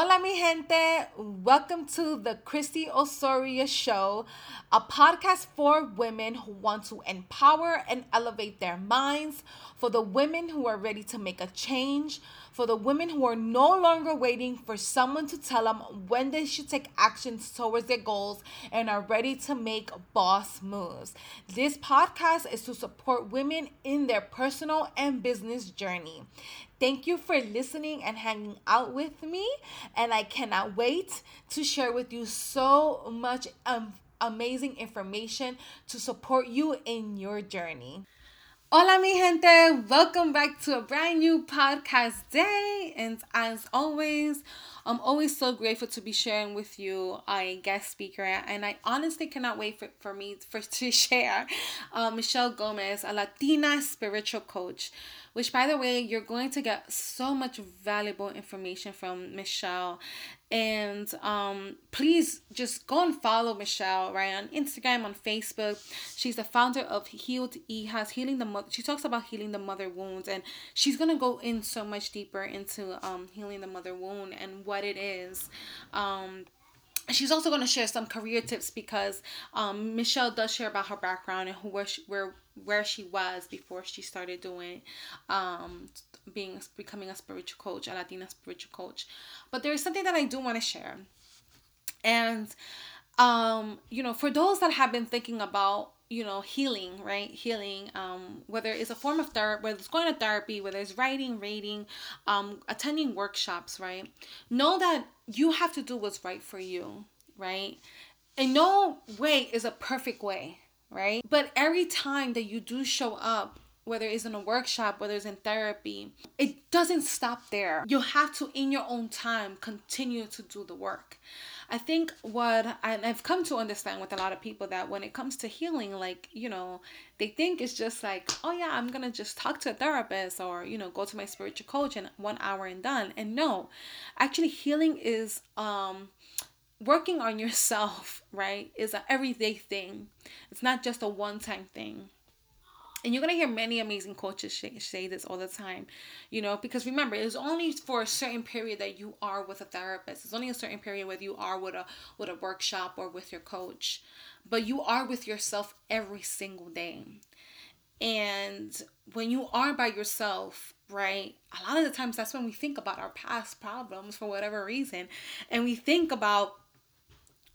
Hola, mi gente. Welcome to the Christy Osoria Show, a podcast for women who want to empower and elevate their minds, for the women who are ready to make a change, for the women who are no longer waiting for someone to tell them when they should take actions towards their goals and are ready to make boss moves. This podcast is to support women in their personal and business journey. Thank you for listening and hanging out with me. And I cannot wait to share with you so much um, amazing information to support you in your journey. Hola, mi gente. Welcome back to a brand new podcast day. And as always, I'm always so grateful to be sharing with you a guest speaker. And I honestly cannot wait for, for me for to share uh, Michelle Gomez, a Latina spiritual coach which by the way, you're going to get so much valuable information from Michelle. And um, please just go and follow Michelle right on Instagram, on Facebook. She's the founder of Healed Hijas, healing the mother. She talks about healing the mother wounds, and she's gonna go in so much deeper into um, healing the mother wound and what it is. Um, she's also going to share some career tips because um, Michelle does share about her background and who, where she, where where she was before she started doing um, being becoming a spiritual coach, a Latina spiritual coach. But there is something that I do want to share, and um, you know, for those that have been thinking about you know healing right? Healing um whether it's a form of therapy whether it's going to therapy whether it's writing reading um attending workshops right? Know that you have to do what's right for you right? And no way is a perfect way right? But every time that you do show up whether it's in a workshop, whether it's in therapy, it doesn't stop there. You have to, in your own time, continue to do the work. I think what I've come to understand with a lot of people that when it comes to healing, like, you know, they think it's just like, oh yeah, I'm gonna just talk to a therapist or, you know, go to my spiritual coach and one hour and done. And no, actually healing is um working on yourself, right? Is an everyday thing. It's not just a one-time thing and you're going to hear many amazing coaches say, say this all the time you know because remember it's only for a certain period that you are with a therapist. It's only a certain period where you are with a with a workshop or with your coach but you are with yourself every single day. And when you are by yourself right a lot of the times that's when we think about our past problems for whatever reason. And we think about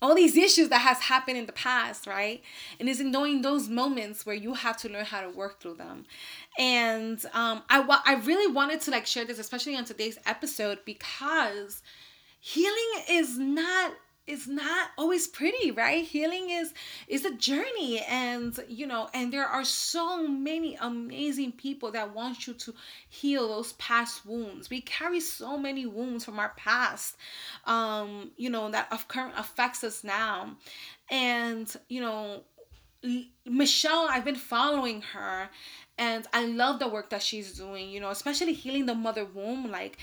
all these issues that has happened in the past right? And it's in knowing those moments where you have to learn how to work through them. And um i wa- i really wanted to like share this especially on today's episode because healing is not is not always pretty right? Healing is is a journey and you know and there are so many amazing people that want you to heal those past wounds. We carry so many wounds from our past um you know that of current affects us now. And you know Michelle I've been following her and I love the work that she's doing you know especially healing the mother womb like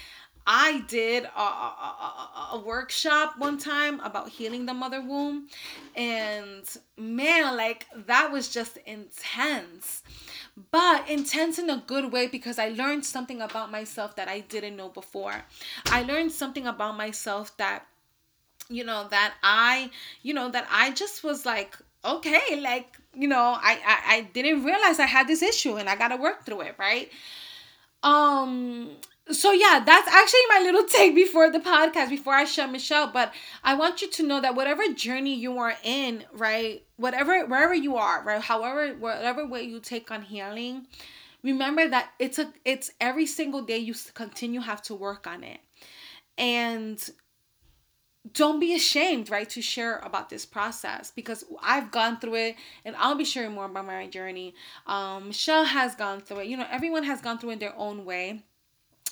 I did a, a, a, workshop one time about healing the mother womb, and man, like that was just intense, but intense in a good way because I learned something about myself that I didn't know before. I learned something about myself that, you know, that I, you know, that I just was like, okay, like, you know, I, I, I didn't realize I had this issue and I got to work through it, right? Um, so yeah that's actually my little take before the podcast before i shut michelle but i want you to know that whatever journey you are in right whatever wherever you are right however whatever way you take on healing remember that it's a it's every single day you continue have to work on it. And don't be ashamed right to share about this process because i've gone through it and i'll be sharing more about my journey. Um michelle has gone through it. You know everyone has gone through it in their own way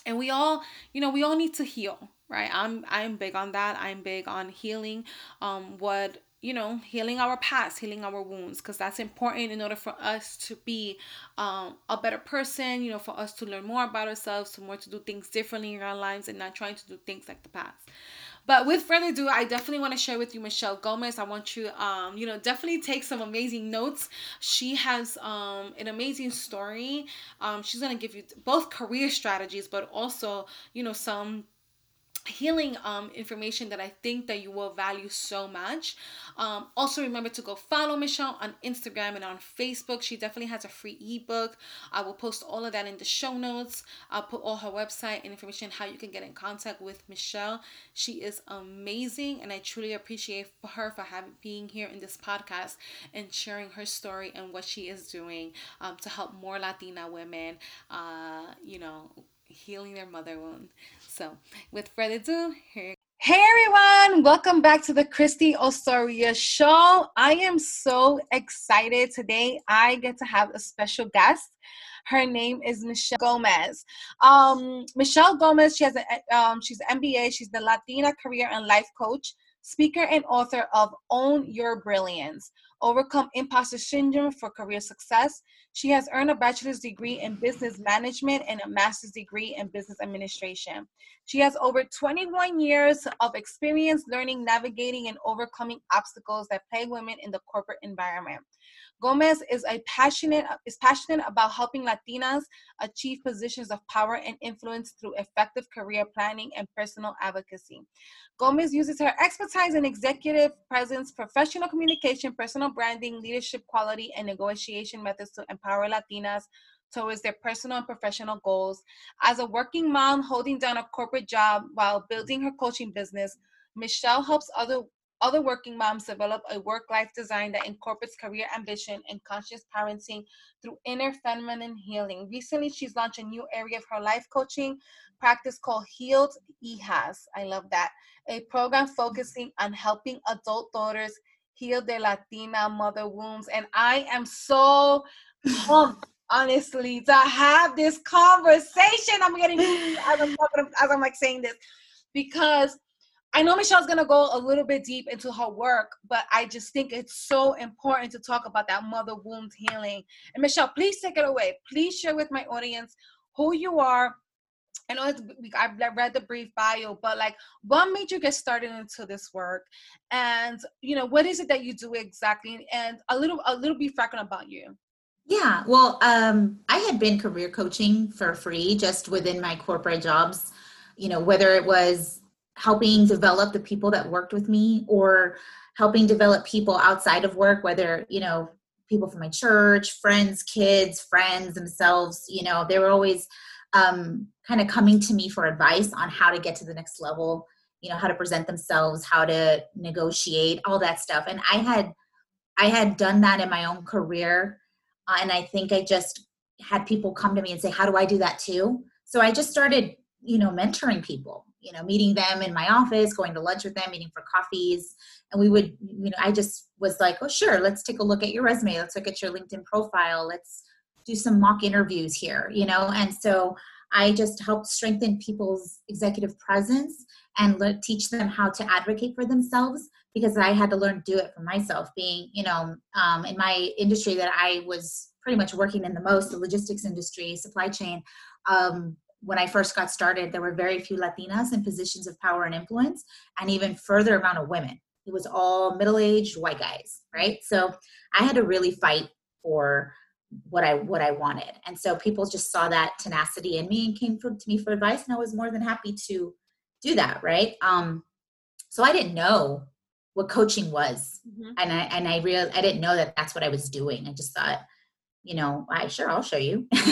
and we all you know we all need to heal right? I'm i'm big on that. I'm big on healing um what you know healing our past healing our wounds because that's important in order for us to be um, a better person you know for us to learn more about ourselves to more to do things differently in our lives and not trying to do things like the past but with further ado, I definitely want to share with you Michelle Gomez. I want you, um, you know, definitely take some amazing notes. She has um, an amazing story. Um, she's gonna give you both career strategies, but also, you know, some healing um, information that I think that you will value so much. Um, also, remember to go follow Michelle on Instagram and on Facebook. She definitely has a free ebook. I will post all of that in the show notes. I'll put all her website and information how you can get in contact with Michelle. She is amazing, and I truly appreciate her for having being here in this podcast and sharing her story and what she is doing um, to help more Latina women. Uh, you know healing their mother wound. So, with further ado, here. Hey everyone, welcome back to the Christy Osoria Show. I am so excited today. I get to have a special guest. Her name is Michelle Gomez. Um, Michelle Gomez, she has a um, she's an MBA. She's the Latina career and life coach, speaker, and author of Own Your Brilliance: Overcome Imposter Syndrome for Career Success. She has earned a bachelor's degree in business management and a master's degree in business administration. She has over 21 years of experience learning, navigating, and overcoming obstacles that plague women in the corporate environment. Gomez is a passionate is passionate about helping Latinas achieve positions of power and influence through effective career planning and personal advocacy. Gomez uses her expertise in executive presence, professional communication, personal branding, leadership quality, and negotiation methods to empower Latinas towards their personal and professional goals. As a working mom holding down a corporate job while building her coaching business, Michelle helps other other working moms develop a work life design that incorporates career ambition and conscious parenting through inner feminine healing. Recently, she's launched a new area of her life coaching practice called Healed Hijas. I love that. A program focusing on helping adult daughters heal their Latina mother wounds. And I am so pumped, honestly, to have this conversation. I'm getting as I'm, as I'm like saying this because I know Michelle's gonna go a little bit deep into her work, but I just think it's so important to talk about that mother wound healing. And Michelle, please take it away. Please share with my audience who you are. I know it's, I've read the brief bio, but like, what made you get started into this work? And you know, what is it that you do exactly? And a little, a little brief background about you. Yeah, well, um, I had been career coaching for free just within my corporate jobs. You know, whether it was helping develop the people that worked with me or helping develop people outside of work whether you know people from my church friends kids friends themselves you know they were always um, kind of coming to me for advice on how to get to the next level you know how to present themselves how to negotiate all that stuff. And i had i had done that in my own career uh, and i think i just had people come to me and say how do i do that too? So i just started you know mentoring people you know meeting them in my office going to lunch with them meeting for coffees. And we would you know i just was like oh sure let's take a look at your resume. Let's look at your linkedin profile. Let's do some mock interviews here you know? And so i just helped strengthen people's executive presence and le- teach them how to advocate for themselves because i had to learn to do it for myself being you know um, in my industry that i was pretty much working in the most the logistics industry supply chain um, when I first got started, there were very few Latinas in positions of power and influence, and even further amount of women. It was all middle-aged white guys, right? So I had to really fight for what I what I wanted, and so people just saw that tenacity in me and came for, to me for advice, and I was more than happy to do that, right? Um, so I didn't know what coaching was, mm-hmm. and I and I real I didn't know that that's what I was doing. I just thought you know, I sure I'll show you. so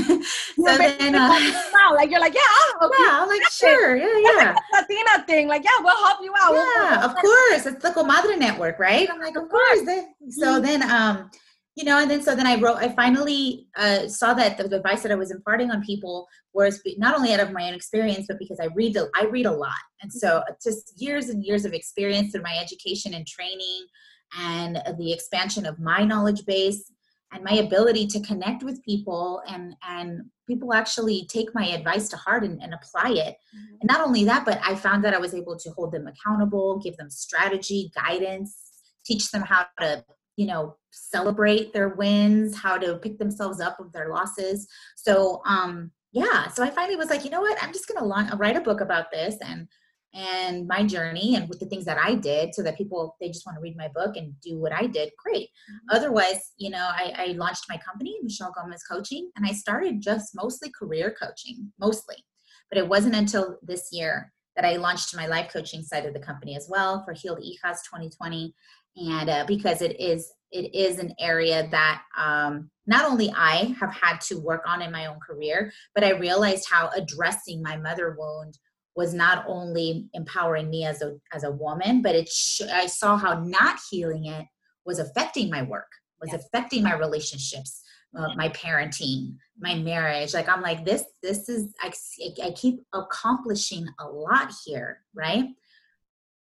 then, uh, like you're like, yeah, I'll yeah, I'm like sure, yeah, yeah. Latina thing, like yeah, we'll help you out. Yeah, we'll, of course, it's the Comadre Network, right? I'm like, of course. so mm-hmm. then, um, you know, and then so then I wrote. I finally uh, saw that the advice that I was imparting on people was not only out of my own experience, but because I read the, I read a lot, and so mm-hmm. just years and years of experience through my education and training, and the expansion of my knowledge base and my ability to connect with people and and people actually take my advice to heart and, and apply it. Mm-hmm. and not only that but i found that i was able to hold them accountable give them strategy guidance teach them how to you know celebrate their wins how to pick themselves up of their losses. So um yeah so i finally was like you know what? I'm just gonna write a book about this and and my journey and with the things that I did so that people they just want to read my book and do what I did, great. Mm-hmm. Otherwise, you know, I, I launched my company, Michelle Gomez Coaching, and I started just mostly career coaching, mostly. But it wasn't until this year that I launched my life coaching side of the company as well for Healed Hijas 2020. And uh, because it is it is an area that um, not only I have had to work on in my own career, but I realized how addressing my mother wound was not only empowering me as a as a woman, but it sh- I saw how not healing it was affecting my work, was yes. affecting my relationships, uh, my parenting, my marriage. Like I'm like this. This is I, I keep accomplishing a lot here, right?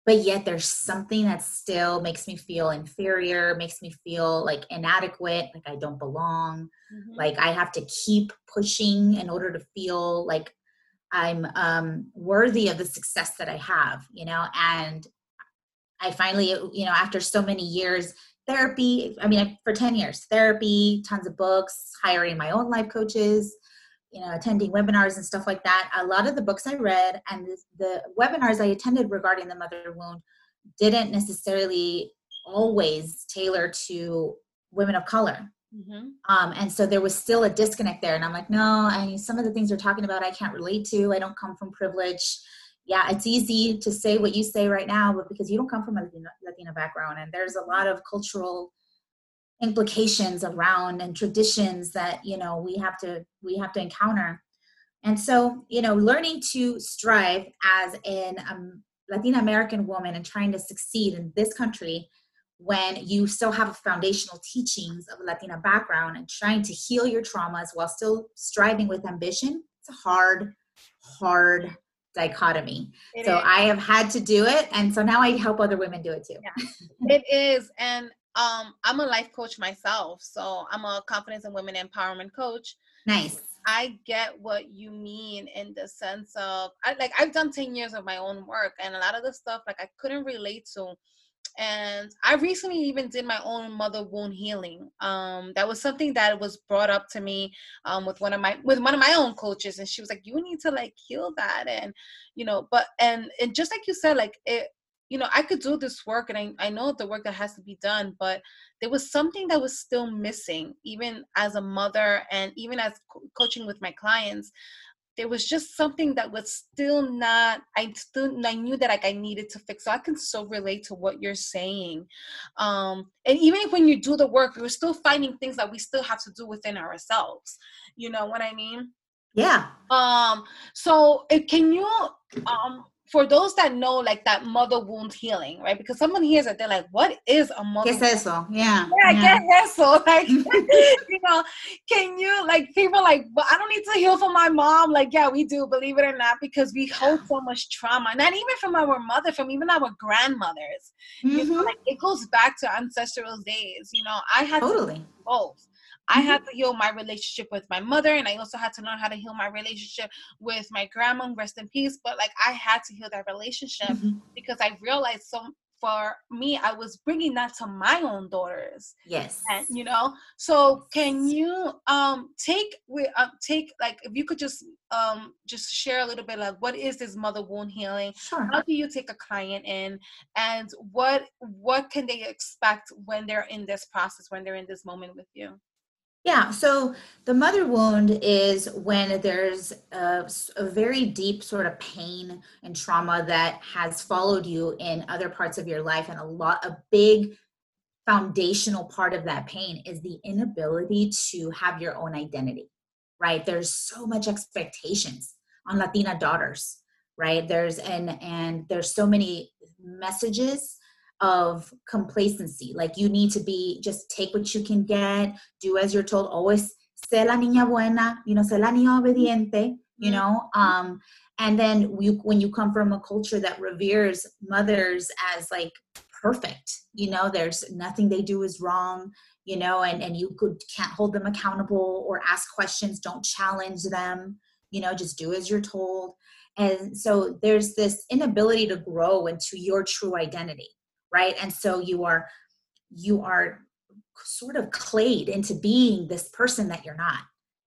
But yet there's something that still makes me feel inferior, makes me feel like inadequate, like I don't belong, mm-hmm. like I have to keep pushing in order to feel like I'm um, worthy of the success that I have, you know, and I finally, you know, after so many years, therapy, I mean, for 10 years, therapy, tons of books, hiring my own life coaches, you know, attending webinars and stuff like that. A lot of the books I read and the, the webinars I attended regarding the mother wound didn't necessarily always tailor to women of color Mm-hmm. Um, and so there was still a disconnect there. And I'm like, no, I some of the things they're talking about, I can't relate to. I don't come from privilege. Yeah, it's easy to say what you say right now, but because you don't come from a Latina, background, and there's a lot of cultural implications around and traditions that you know we have to we have to encounter. And so, you know, learning to strive as an um, Latina American woman and trying to succeed in this country when you still have foundational teachings of Latina background and trying to heal your traumas while still striving with ambition, it's a hard, hard dichotomy. It so is. I have had to do it. And so now I help other women do it too. Yeah. it is. And um, I'm a life coach myself. So I'm a confidence and women empowerment coach. Nice. I get what you mean in the sense of I like I've done 10 years of my own work and a lot of the stuff like I couldn't relate to and i recently even did my own mother wound healing um, that was something that was brought up to me um, with one of my with one of my own coaches and she was like you need to like heal that and you know but and and just like you said like it you know i could do this work and i, I know the work that has to be done but there was something that was still missing even as a mother and even as co- coaching with my clients there was just something that was still not i still i knew that like i needed to fix. So i can so relate to what you're saying. Um and even if when you do the work we're still finding things that we still have to do within ourselves. You know what i mean? Yeah. Um so can you um for those that know like that mother wound healing, right? Because someone hears it, they're like, "What is a mother?" ¿Qué es eso? Yeah. Yeah, yeah. ¿qué es eso? Like, you know, can you like people like, but I don't need to heal from my mom. Like, yeah, we do, believe it or not, because we hold so much trauma, not even from our mother, from even our grandmothers. Mm-hmm. You know, mm-hmm. like it goes back to ancestral days. You know, I had totally both. I had to heal my relationship with my mother, and I also had to learn how to heal my relationship with my grandma, rest in peace. But like, I had to heal that relationship mm-hmm. because I realized so for me, I was bringing that to my own daughters. Yes, and you know, so can you um take we uh, take like if you could just um just share a little bit like what is this mother wound healing? Sure. How do you take a client in, and what what can they expect when they're in this process when they're in this moment with you? Yeah, so the mother wound is when there's a, a, very deep sort of pain and trauma that has followed you in other parts of your life, and a lot, a big foundational part of that pain is the inability to have your own identity, right? There's so much expectations on Latina daughters, right? There's and and there's so many messages of complacency. Like you need to be just take what you can get, do as you're told, always sé la niña buena, you know, sé la niña obediente, you mm-hmm. know. Um, and then you, when you come from a culture that reveres mothers as like perfect, you know, there's nothing they do is wrong, you know, and, and you could can't hold them accountable or ask questions, don't challenge them, you know, just do as you're told. And so there's this inability to grow into your true identity right and so you are you are sort of clayed into being this person that you're not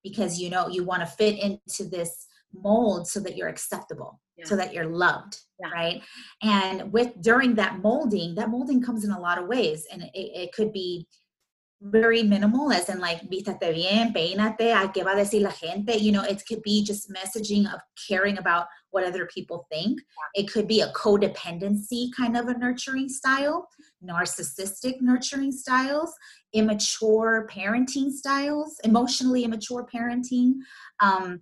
because you know you want to fit into this mold so that you're acceptable yeah. so that you're loved yeah. right and with during that molding that molding comes in a lot of ways and it, it could be very minimal, as in like, vístate bien, peínate, a qué va a decir la gente. You know, it could be just messaging of caring about what other people think. It could be a codependency kind of a nurturing style, narcissistic nurturing styles, immature parenting styles, emotionally immature parenting. Um,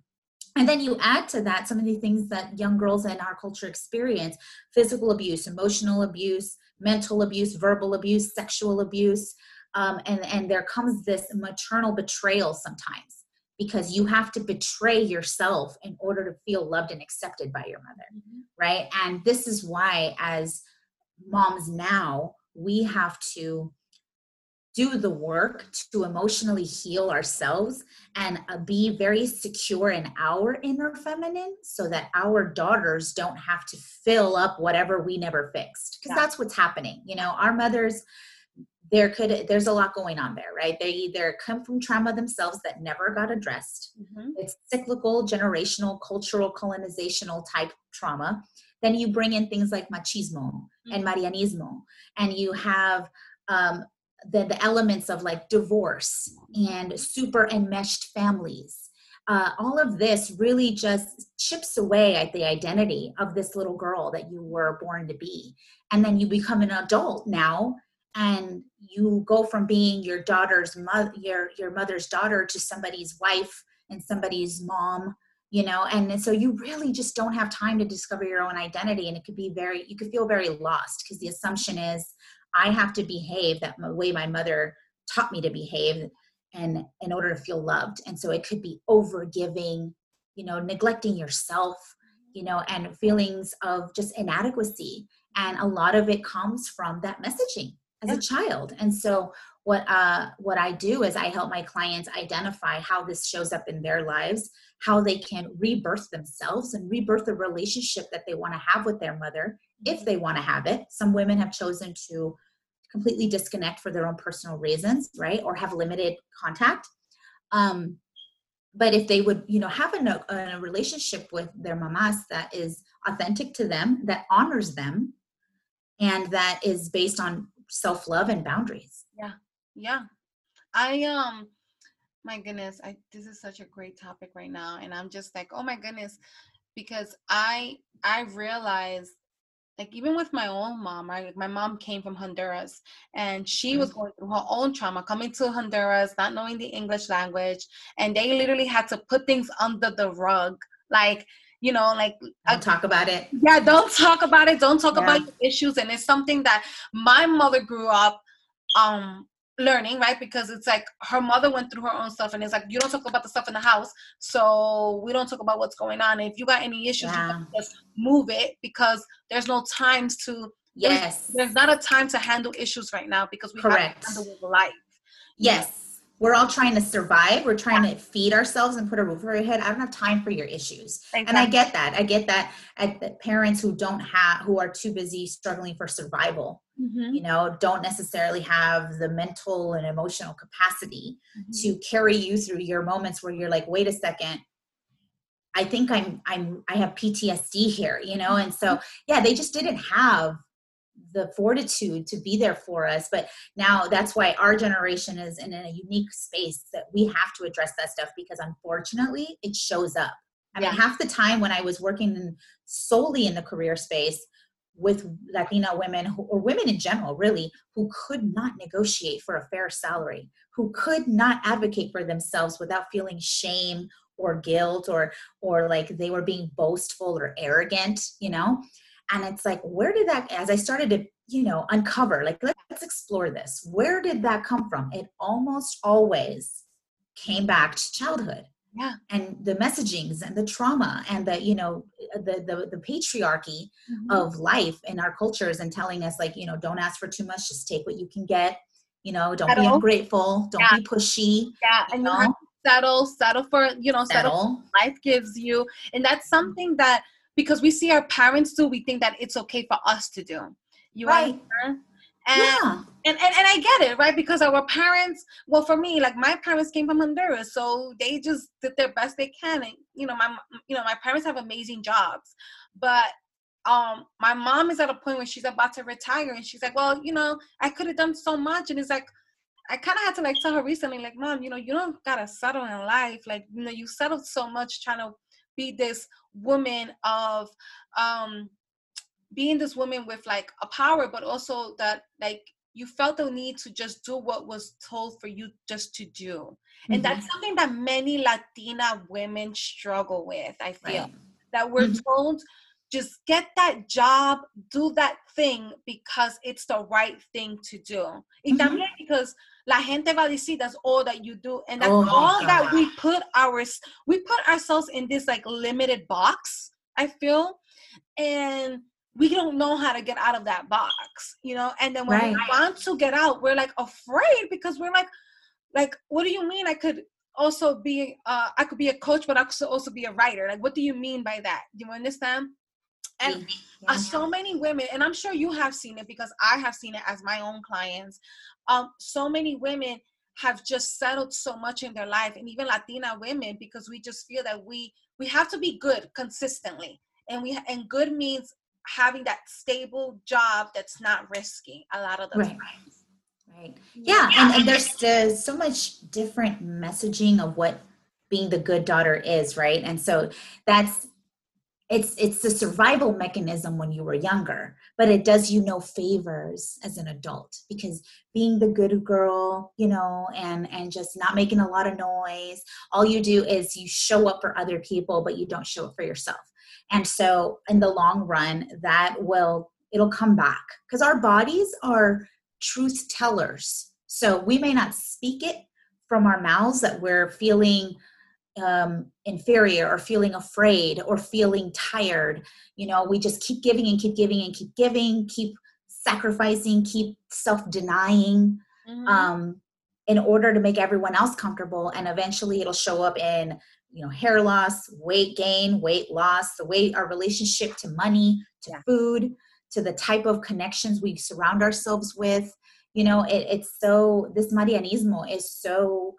and then you add to that some of the things that young girls in our culture experience physical abuse, emotional abuse, mental abuse, verbal abuse, sexual abuse um, and and there comes this maternal betrayal sometimes because you have to betray yourself in order to feel loved and accepted by your mother mm-hmm. right and this is why as moms now we have to do the work to emotionally heal ourselves and uh, be very secure in our inner feminine so that our daughters don't have to fill up whatever we never fixed because yeah. that's what's happening you know our mothers there could there's a lot going on there right? They either come from trauma themselves that never got addressed. Mm-hmm. it's cyclical generational cultural colonizational type trauma. Then you bring in things like machismo mm-hmm. and marianismo and you have um, the, the elements of like divorce and super enmeshed families. Uh, all of this really just chips away at the identity of this little girl that you were born to be. And then you become an adult now and you go from being your daughter's mother your your mother's daughter to somebody's wife and somebody's mom you know and so you really just don't have time to discover your own identity and it could be very you could feel very lost because the assumption is i have to behave that way my mother taught me to behave and in order to feel loved. And so it could be over giving you know neglecting yourself you know and feelings of just inadequacy and a lot of it comes from that messaging as a child. And so what uh what i do is i help my clients identify how this shows up in their lives how they can rebirth themselves and rebirth the relationship that they want to have with their mother if mm-hmm. they want to have it. Some women have chosen to completely disconnect for their own personal reasons right or have limited contact. Um but if they would you know have a, a relationship with their mamas that is authentic to them that honors them and that is based on self-love and boundaries yeah yeah i um my goodness i this is such a great topic right now and i'm just like oh my goodness because i i realized like even with my own mom right like my mom came from honduras and she was mm-hmm. going through her own trauma coming to honduras not knowing the english language and they literally had to put things under the rug like you know like don't talk about it. Yeah don't talk about it. Don't talk yeah. about your issues. And it's something that my mother grew up um learning right? Because it's like her mother went through her own stuff and it's like you don't talk about the stuff in the house so we don't talk about what's going on. And if you got any issues yeah. just move it because there's no times to yes. there's, there's, not a time to handle issues right now because we Correct. have to handle life yes we're all trying to survive. We're trying to feed ourselves and put a roof over our head. I don't have time for your issues. Exactly. And I get that. I get that at parents who don't have, who are too busy struggling for survival, mm-hmm. you know, don't necessarily have the mental and emotional capacity mm-hmm. to carry you through your moments where you're like, wait a second, I think I'm, I'm, I have PTSD here, you know? And so, mm-hmm. yeah, they just didn't have the fortitude to be there for us but now that's why our generation is in a unique space that we have to address that stuff because unfortunately it shows up i yeah. mean half the time when i was working in, solely in the career space with latina women who, or women in general really who could not negotiate for a fair salary who could not advocate for themselves without feeling shame or guilt or or like they were being boastful or arrogant you know and it's like where did that as i started to you know uncover like let's explore this where did that come from it almost always came back to childhood yeah and the messagings and the trauma and the you know the the, the patriarchy mm-hmm. of life in our cultures and telling us like you know don't ask for too much just take what you can get you know don't settle. be ungrateful don't yeah. be pushy yeah and you, know? you settle settle for you know settle. settle life gives you and that's something that because we see our parents do, we think that it's okay for us to do. You right. understand? And, yeah. and, and and I get it, right? Because our parents, well, for me, like my parents came from Honduras, so they just did their best they can. And you know, my you know, my parents have amazing jobs, but um, my mom is at a point where she's about to retire, and she's like, well, you know, I could have done so much, and it's like, I kind of had to like tell her recently, like, mom, you know, you don't gotta settle in life. Like, you know, you settled so much trying to be this woman of um being this woman with like a power, but also that like you felt the need to just do what was told for you just to do. Mm-hmm. And that's something that many Latina women struggle with, I feel. Right. That we're mm-hmm. told just get that job, do that thing because it's the right thing to do. Y mm-hmm. también because la gente va a decir that's all that you do. And that's oh all that we put ours we put ourselves in this like limited box, I feel. And we don't know how to get out of that box, you know? And then when right. we want to get out, we're like afraid because we're like, like, what do you mean I could also be uh I could be a coach, but I could also be a writer? Like what do you mean by that? Do you understand? And yeah. uh, so many women, and I'm sure you have seen it because I have seen it as my own clients. Um, so many women have just settled so much in their life, and even Latina women, because we just feel that we we have to be good consistently, and we and good means having that stable job that's not risky a lot of the right. times. Right. Yeah, yeah. And, and there's, there's so much different messaging of what being the good daughter is, right? And so that's it's it's the survival mechanism when you were younger but it does you no favors as an adult because being the good girl you know and and just not making a lot of noise all you do is you show up for other people but you don't show up for yourself. And so in the long run that will it'll come back because our bodies are truth tellers. So we may not speak it from our mouths that we're feeling um, inferior or feeling afraid or feeling tired. You know, we just keep giving and keep giving and keep giving, keep sacrificing, keep self denying mm-hmm. um, in order to make everyone else comfortable. And eventually it'll show up in, you know, hair loss, weight gain, weight loss, the way our relationship to money, to yeah. food, to the type of connections we surround ourselves with. You know, it, it's so, this Marianismo is so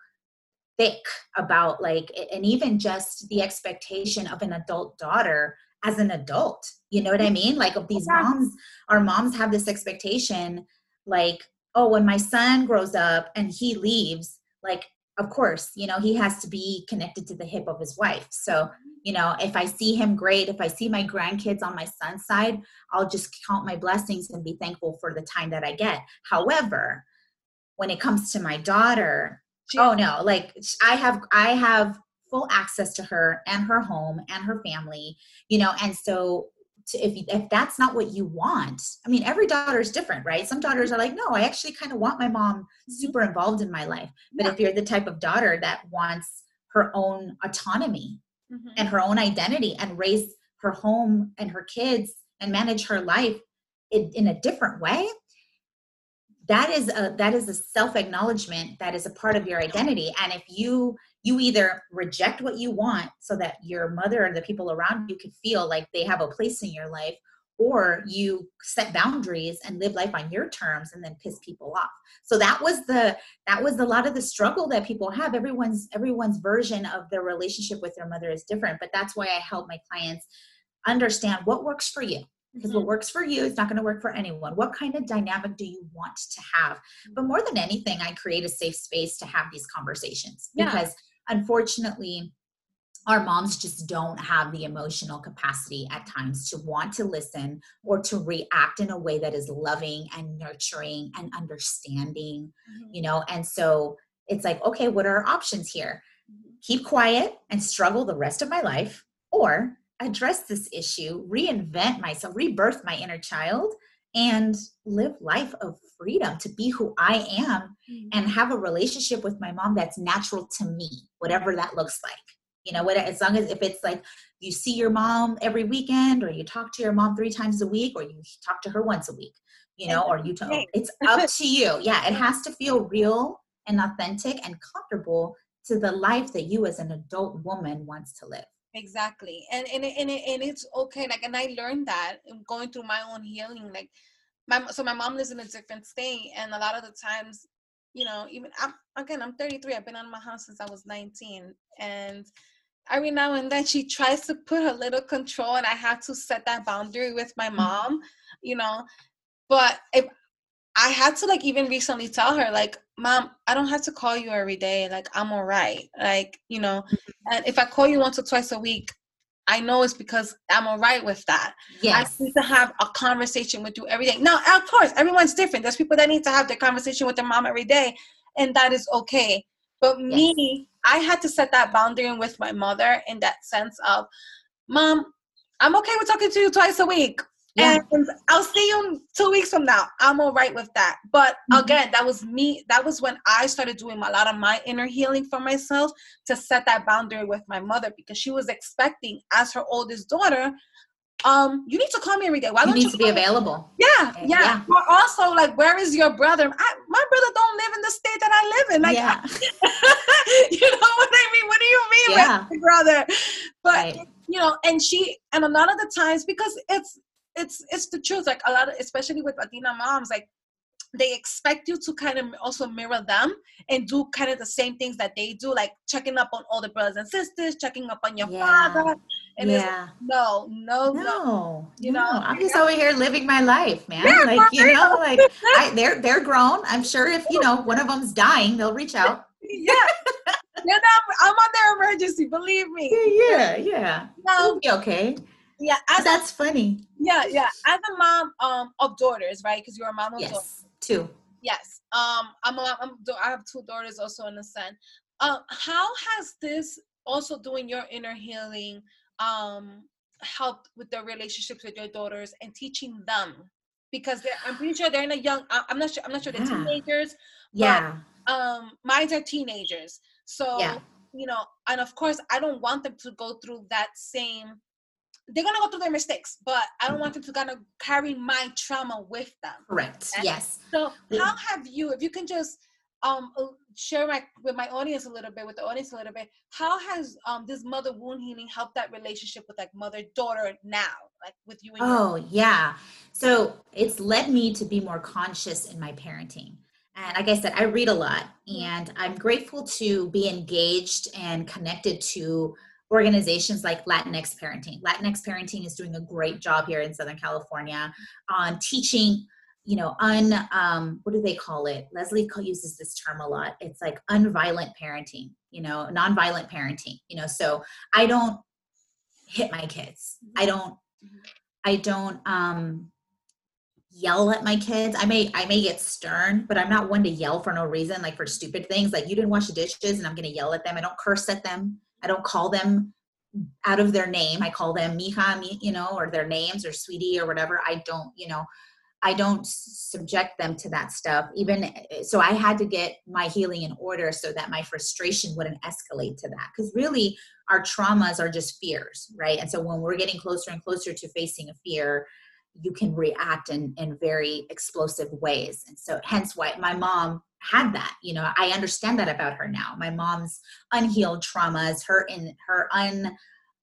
thick about like and even just the expectation of an adult daughter as an adult you know what i mm-hmm. mean? Like of these moms our moms have this expectation like oh when my son grows up and he leaves like of course you know he has to be connected to the hip of his wife. So mm-hmm. you know if i see him great. If i see my grandkids on my son's side i'll just count my blessings and be thankful for the time that i get. However when it comes to my daughter oh no like i have i have full access to her and her home and her family you know and so to, if if that's not what you want i mean every daughter is different right some daughters are like no i actually kind of want my mom super involved in my life but yeah. if you're the type of daughter that wants her own autonomy mm-hmm. and her own identity and raise her home and her kids and manage her life in, in a different way that is a that is a self acknowledgement that is a part of your identity. And if you you either reject what you want so that your mother and the people around you can feel like they have a place in your life or you set boundaries and live life on your terms and then piss people off. So that was the that was a lot of the struggle that people have. Everyone's everyone's version of their relationship with their mother is different but that's why i help my clients understand what works for you because mm-hmm. what works for you is not going to work for anyone. What kind of dynamic do you want to have? But more than anything, I create a safe space to have these conversations yeah. because unfortunately, our moms just don't have the emotional capacity at times to want to listen or to react in a way that is loving and nurturing and understanding, mm-hmm. you know. And so it's like, okay, what are our options here? Mm-hmm. Keep quiet and struggle the rest of my life, or address this issue, reinvent myself, rebirth my inner child, and live life of freedom to be who I am mm-hmm. and have a relationship with my mom that's natural to me, whatever that looks like. You know, what as long as if it's like you see your mom every weekend or you talk to your mom three times a week or you talk to her once a week, you know, or you talk, it's up to you. Yeah, it has to feel real and authentic and comfortable to the life that you as an adult woman wants to live exactly and and, and, and it's okay like and i learned that going through my own healing like my so my mom lives in a different state and a lot of the times you know even i'm again i'm 33 i've been out of my house since i was 19 and every now and then she tries to put a little control and i have to set that boundary with my mm-hmm. mom you know but if I had to like even recently tell her like, "Mom, I don't have to call you every day. Like, I'm all right. Like, you know, mm-hmm. and if I call you once or twice a week, I know it's because I'm all right with that. Yes. I need to have a conversation with you every day. Now, of course, everyone's different. There's people that need to have their conversation with their mom every day, and that is okay. But yes. me, I had to set that boundary with my mother in that sense of, Mom, I'm okay with talking to you twice a week yeah. And I'll see you two weeks from now. I'm all right with that. But mm-hmm. again, that was me. That was when I started doing a lot of my inner healing for myself to set that boundary with my mother because she was expecting, as her oldest daughter, um, you need to call me every day. Why don't you need to be available? Yeah, yeah, yeah. But also, like, where is your brother? I, my brother don't live in the state that I live in. Like, yeah. you know what I mean? What do you mean, yeah. my brother? But right. you know, and she, and a lot of the times because it's it's it's the truth. Like a lot of, especially with Latina moms, like they expect you to kind of also mirror them and do kind of the same things that they do, like checking up on all the brothers and sisters, checking up on your yeah. father. And yeah. no, no, no, no, You know, I'm just over here living my life, man. Yeah, like you know, like I, they're they're grown. I'm sure if you know one of them's dying, they'll reach out. yeah. Yeah, I'm on their emergency. Believe me. Yeah, yeah. No, be okay yeah as that's a, funny. Yeah yeah. As a mom um of daughters right? Because you're a mom of yes, daughters. two. Yes. Um i'm a, I'm i have two daughters also in a son. Um how has this also doing your inner healing um helped with the relationships with your daughters and teaching them? Because i'm pretty sure they're in a young i'm not sure i'm not sure they're yeah. teenagers yeah. um mine are teenagers. So yeah. you know and of course i don't want them to go through that same they're gonna go through their mistakes, but I don't want them to kind of carry my trauma with them. Correct. Okay? Yes. So how have you, if you can just um uh, share my with my audience a little bit, with the audience a little bit, how has um this mother wound healing helped that relationship with like mother daughter now, like with you? And oh your- yeah. So it's led me to be more conscious in my parenting. And like I said, I read a lot and I'm grateful to be engaged and connected to organizations like Latinx Parenting. Latinx Parenting is doing a great job here in Southern California on teaching, you know, un, um, what do they call it? Leslie uses this term a lot. It's like unviolent parenting, you know, nonviolent parenting, you know, so I don't hit my kids. I don't, I don't, um, yell at my kids. I may I may get stern, but I'm not one to yell for no reason, like for stupid things. Like you didn't wash the dishes and I'm gonna yell at them. I don't curse at them. I don't call them out of their name. I call them mija, you know, or their names or sweetie or whatever. I don't, you know, I don't subject them to that stuff. Even eh, so, I had to get my healing in order so that my frustration wouldn't escalate to that. Because really, our traumas are just fears, right? And so when we're getting closer and closer to facing a fear, you can react in in very explosive ways. And so, hence why my mom had that you know i understand that about her now. My mom's unhealed traumas her in her un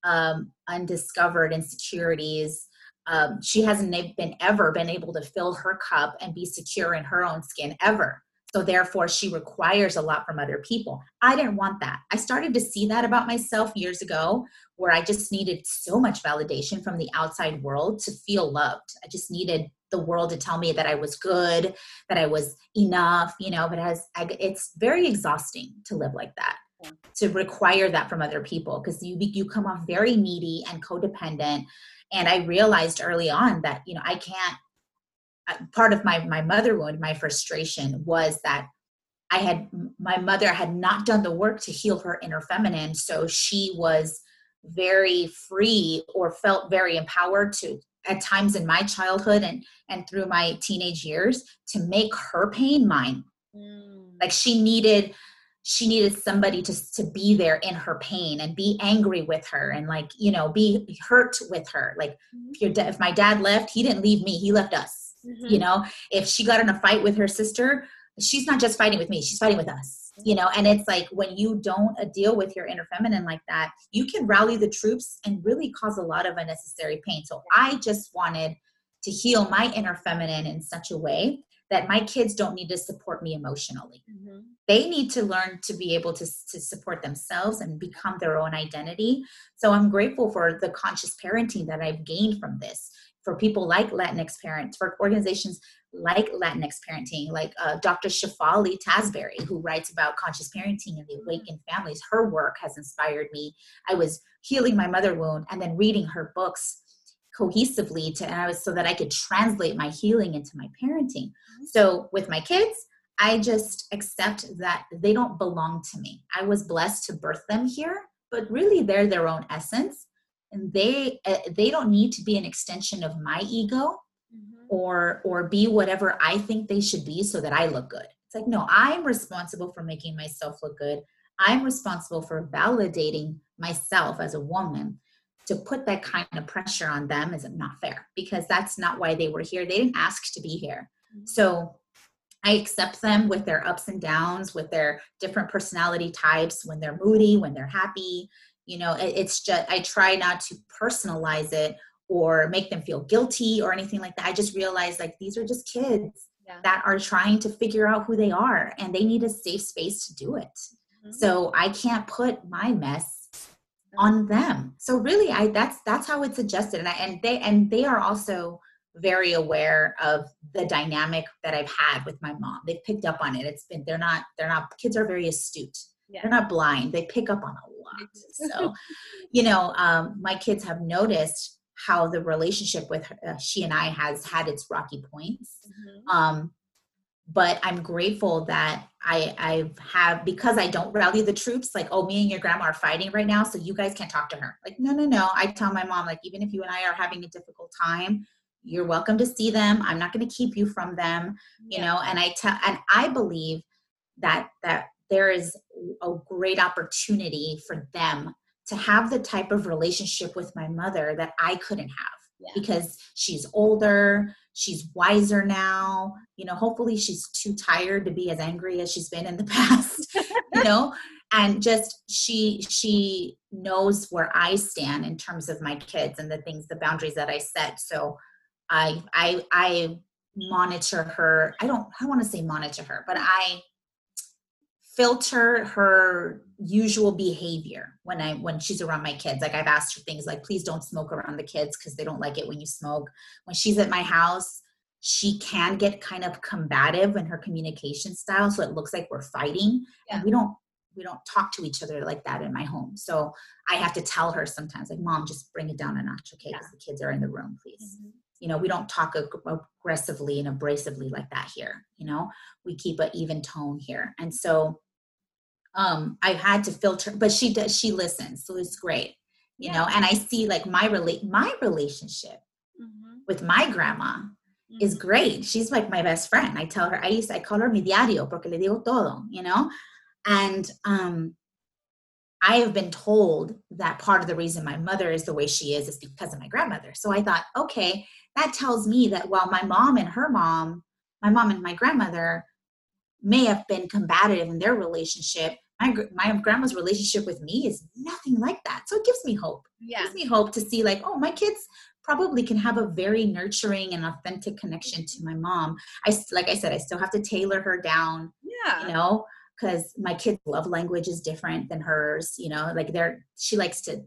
um, undiscovered insecurities. Um, she hasn't been ever been able to fill her cup and be secure in her own skin ever. So therefore she requires a lot from other people. I didn't want that. I started to see that about myself years ago where i just needed so much validation from the outside world to feel loved. I just needed the world to tell me that I was good, that I was enough, you know, but as I, it's very exhausting to live like that. Yeah. To require that from other people because you you come off very needy and codependent, and I realized early on that you know I can't. Uh, part of my my mother wound, my frustration was that I had my mother had not done the work to heal her inner feminine, so she was very free or felt very empowered to at times in my childhood and and through my teenage years to make her pain mine mm. like she needed she needed somebody to to be there in her pain and be angry with her and like you know be hurt with her like mm-hmm. if your da- if my dad left he didn't leave me he left us mm-hmm. you know if she got in a fight with her sister she's not just fighting with me she's fighting with us you know? And it's like when you don't uh, deal with your inner feminine like that you can rally the troops and really cause a lot of unnecessary pain. So i just wanted to heal my inner feminine in such a way that my kids don't need to support me emotionally. Mm-hmm. they need to learn to be able to, to support themselves and become their own identity. So i'm grateful for the conscious parenting that i've gained from this for people like Latinx parents, for organizations like Latinx parenting, like uh, Dr. Shefali Tsabary, who writes about conscious parenting and the mm-hmm. awakened families. Her work has inspired me. I was healing my mother wound and then reading her books cohesively to and I was so that I could translate my healing into my parenting. Mm-hmm. So with my kids, I just accept that they don't belong to me. I was blessed to birth them here, but really they're their own essence and they uh, they don't need to be an extension of my ego. Or or be whatever I think they should be so that I look good. It's like no, I'm responsible for making myself look good. I'm responsible for validating myself as a woman. To put that kind of pressure on them is not fair because that's not why they were here. They didn't ask to be here. Mm-hmm. So I accept them with their ups and downs, with their different personality types, when they're moody, when they're happy. You know, it's just, I try not to personalize it or make them feel guilty or anything like that. I just realized like these are just kids yeah. that are trying to figure out who they are and they need a safe space to do it. Mm-hmm. So I can't put my mess on them. So really I that's that's how it's adjusted and I and they and they are also very aware of the dynamic that I've had with my mom. They've picked up on it. It's been they're not they're not kids are very astute. Yeah. They're not blind. They pick up on a lot. So, you know, um, my kids have noticed how the relationship with her, uh, she and I has had its rocky points. Mm-hmm. Um, but I'm grateful that I I have because I don't rally the troops like oh me and your grandma are fighting right now so you guys can't talk to her like no no no I tell my mom like even if you and I are having a difficult time you're welcome to see them i'm not going to keep you from them you yeah. know and i tell and i believe that that there is a great opportunity for them to have the type of relationship with my mother that i couldn't have yeah. because she's older she's wiser now you know hopefully she's too tired to be as angry as she's been in the past you know and just she she knows where i stand in terms of my kids and the things the boundaries that i set so I I I monitor her. I don't I want to say monitor her, but I filter her usual behavior when I when she's around my kids. Like I've asked her things like please don't smoke around the kids because they don't like it when you smoke. When she's at my house, she can get kind of combative in her communication style so it looks like we're fighting yeah. and we don't we don't talk to each other like that in my home so i have to tell her sometimes like mom just bring it down a notch okay because yeah. the kids are in the room please mm-hmm you know we don't talk ag- aggressively and abrasively like that here you know we keep an even tone here and so um i've had to filter but she does she listens so it's great you yeah. know and i see like my relate my relationship mm-hmm. with my grandma mm-hmm. is great she's like my best friend i tell her i used i call her mi diario porque le digo todo you know and um I have been told that part of the reason my mother is the way she is is because of my grandmother. So I thought, okay, that tells me that while my mom and her mom, my mom and my grandmother may have been combative in their relationship, my, my grandma's relationship with me is nothing like that. So it gives me hope. Yeah. It gives me hope to see like, oh, my kids probably can have a very nurturing and authentic connection to my mom. I like I said, I still have to tailor her down. Yeah. You know, because my kids' love language is different than hers. You know, like they're she likes to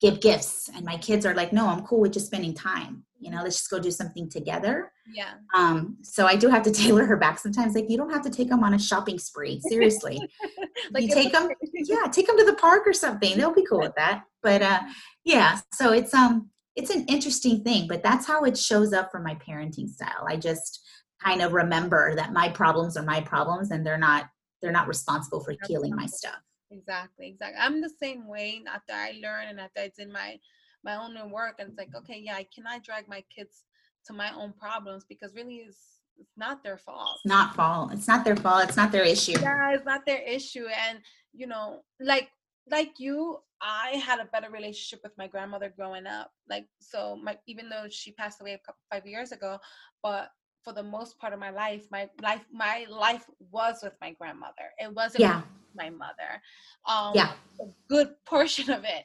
give gifts, and my kids are like, no, I'm cool with just spending time. You know, let's just go do something together. Yeah. Um. So I do have to tailor her back sometimes. Like you don't have to take them on a shopping spree. Seriously, like you take them. Yeah, take them to the park or something. They'll be cool with that. But uh, yeah. So it's um it's an interesting thing, but that's how it shows up for my parenting style. I just kind of remember that my problems are my problems and they're not they're not responsible for healing my stuff exactly exactly i'm the same way after i learned and after i did my my own work and it's like okay yeah i cannot drag my kids to my own problems because really it's it's not their fault. It's not fault. It's not their fault. It's not their issue. Yeah it's not their issue. And you know like like you i had a better relationship with my grandmother growing up. Like so my even though she passed away a couple five years ago but for the most part of my life my life my life was with my grandmother. It wasn't yeah. my mother. Um yeah. a good portion of it.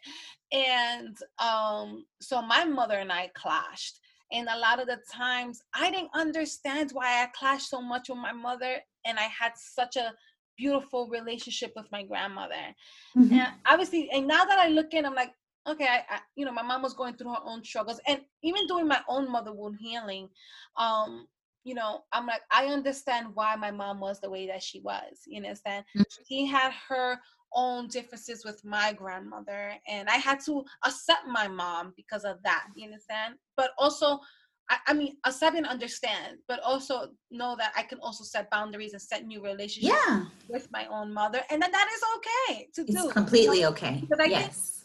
And um so my mother and i clashed and a lot of the times i didn't understand why i clashed so much with my mother and i had such a beautiful relationship with my grandmother mm-hmm. and obviously and now that i look in i'm like okay, I, I, you know, my mom was going through her own struggles, and even doing my own mother wound healing, um, you know, I'm like, I understand why my mom was the way that she was. You understand? Mm-hmm. She had her own differences with my grandmother, and I had to accept my mom because of that. You understand? But also, I, I mean, accept and understand, but also know that I can also set boundaries and set new relationships yeah. with my own mother, and that that is okay to do. it's do. completely okay. Because I yes. Think,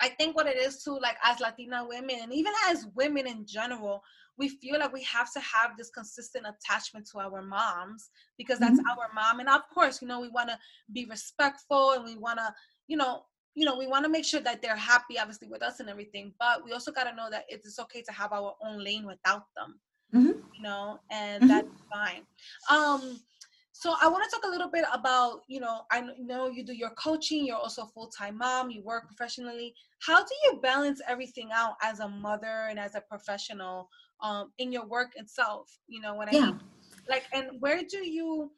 I think what it is too, like as Latina women, and even as women in general, we feel like we have to have this consistent attachment to our moms because that's mm-hmm. our mom and of course you know we want to be respectful and we want to you know you know we want to make sure that they're happy obviously with us and everything but we also got to know that it's okay to have our own lane without them mm-hmm. you know and mm-hmm. that's fine um so i want to talk a little bit about you know i know you do your coaching you're also a full-time mom you work professionally how do you balance everything out as a mother and as a professional um, in your work itself you know what i yeah. mean? Like and where do you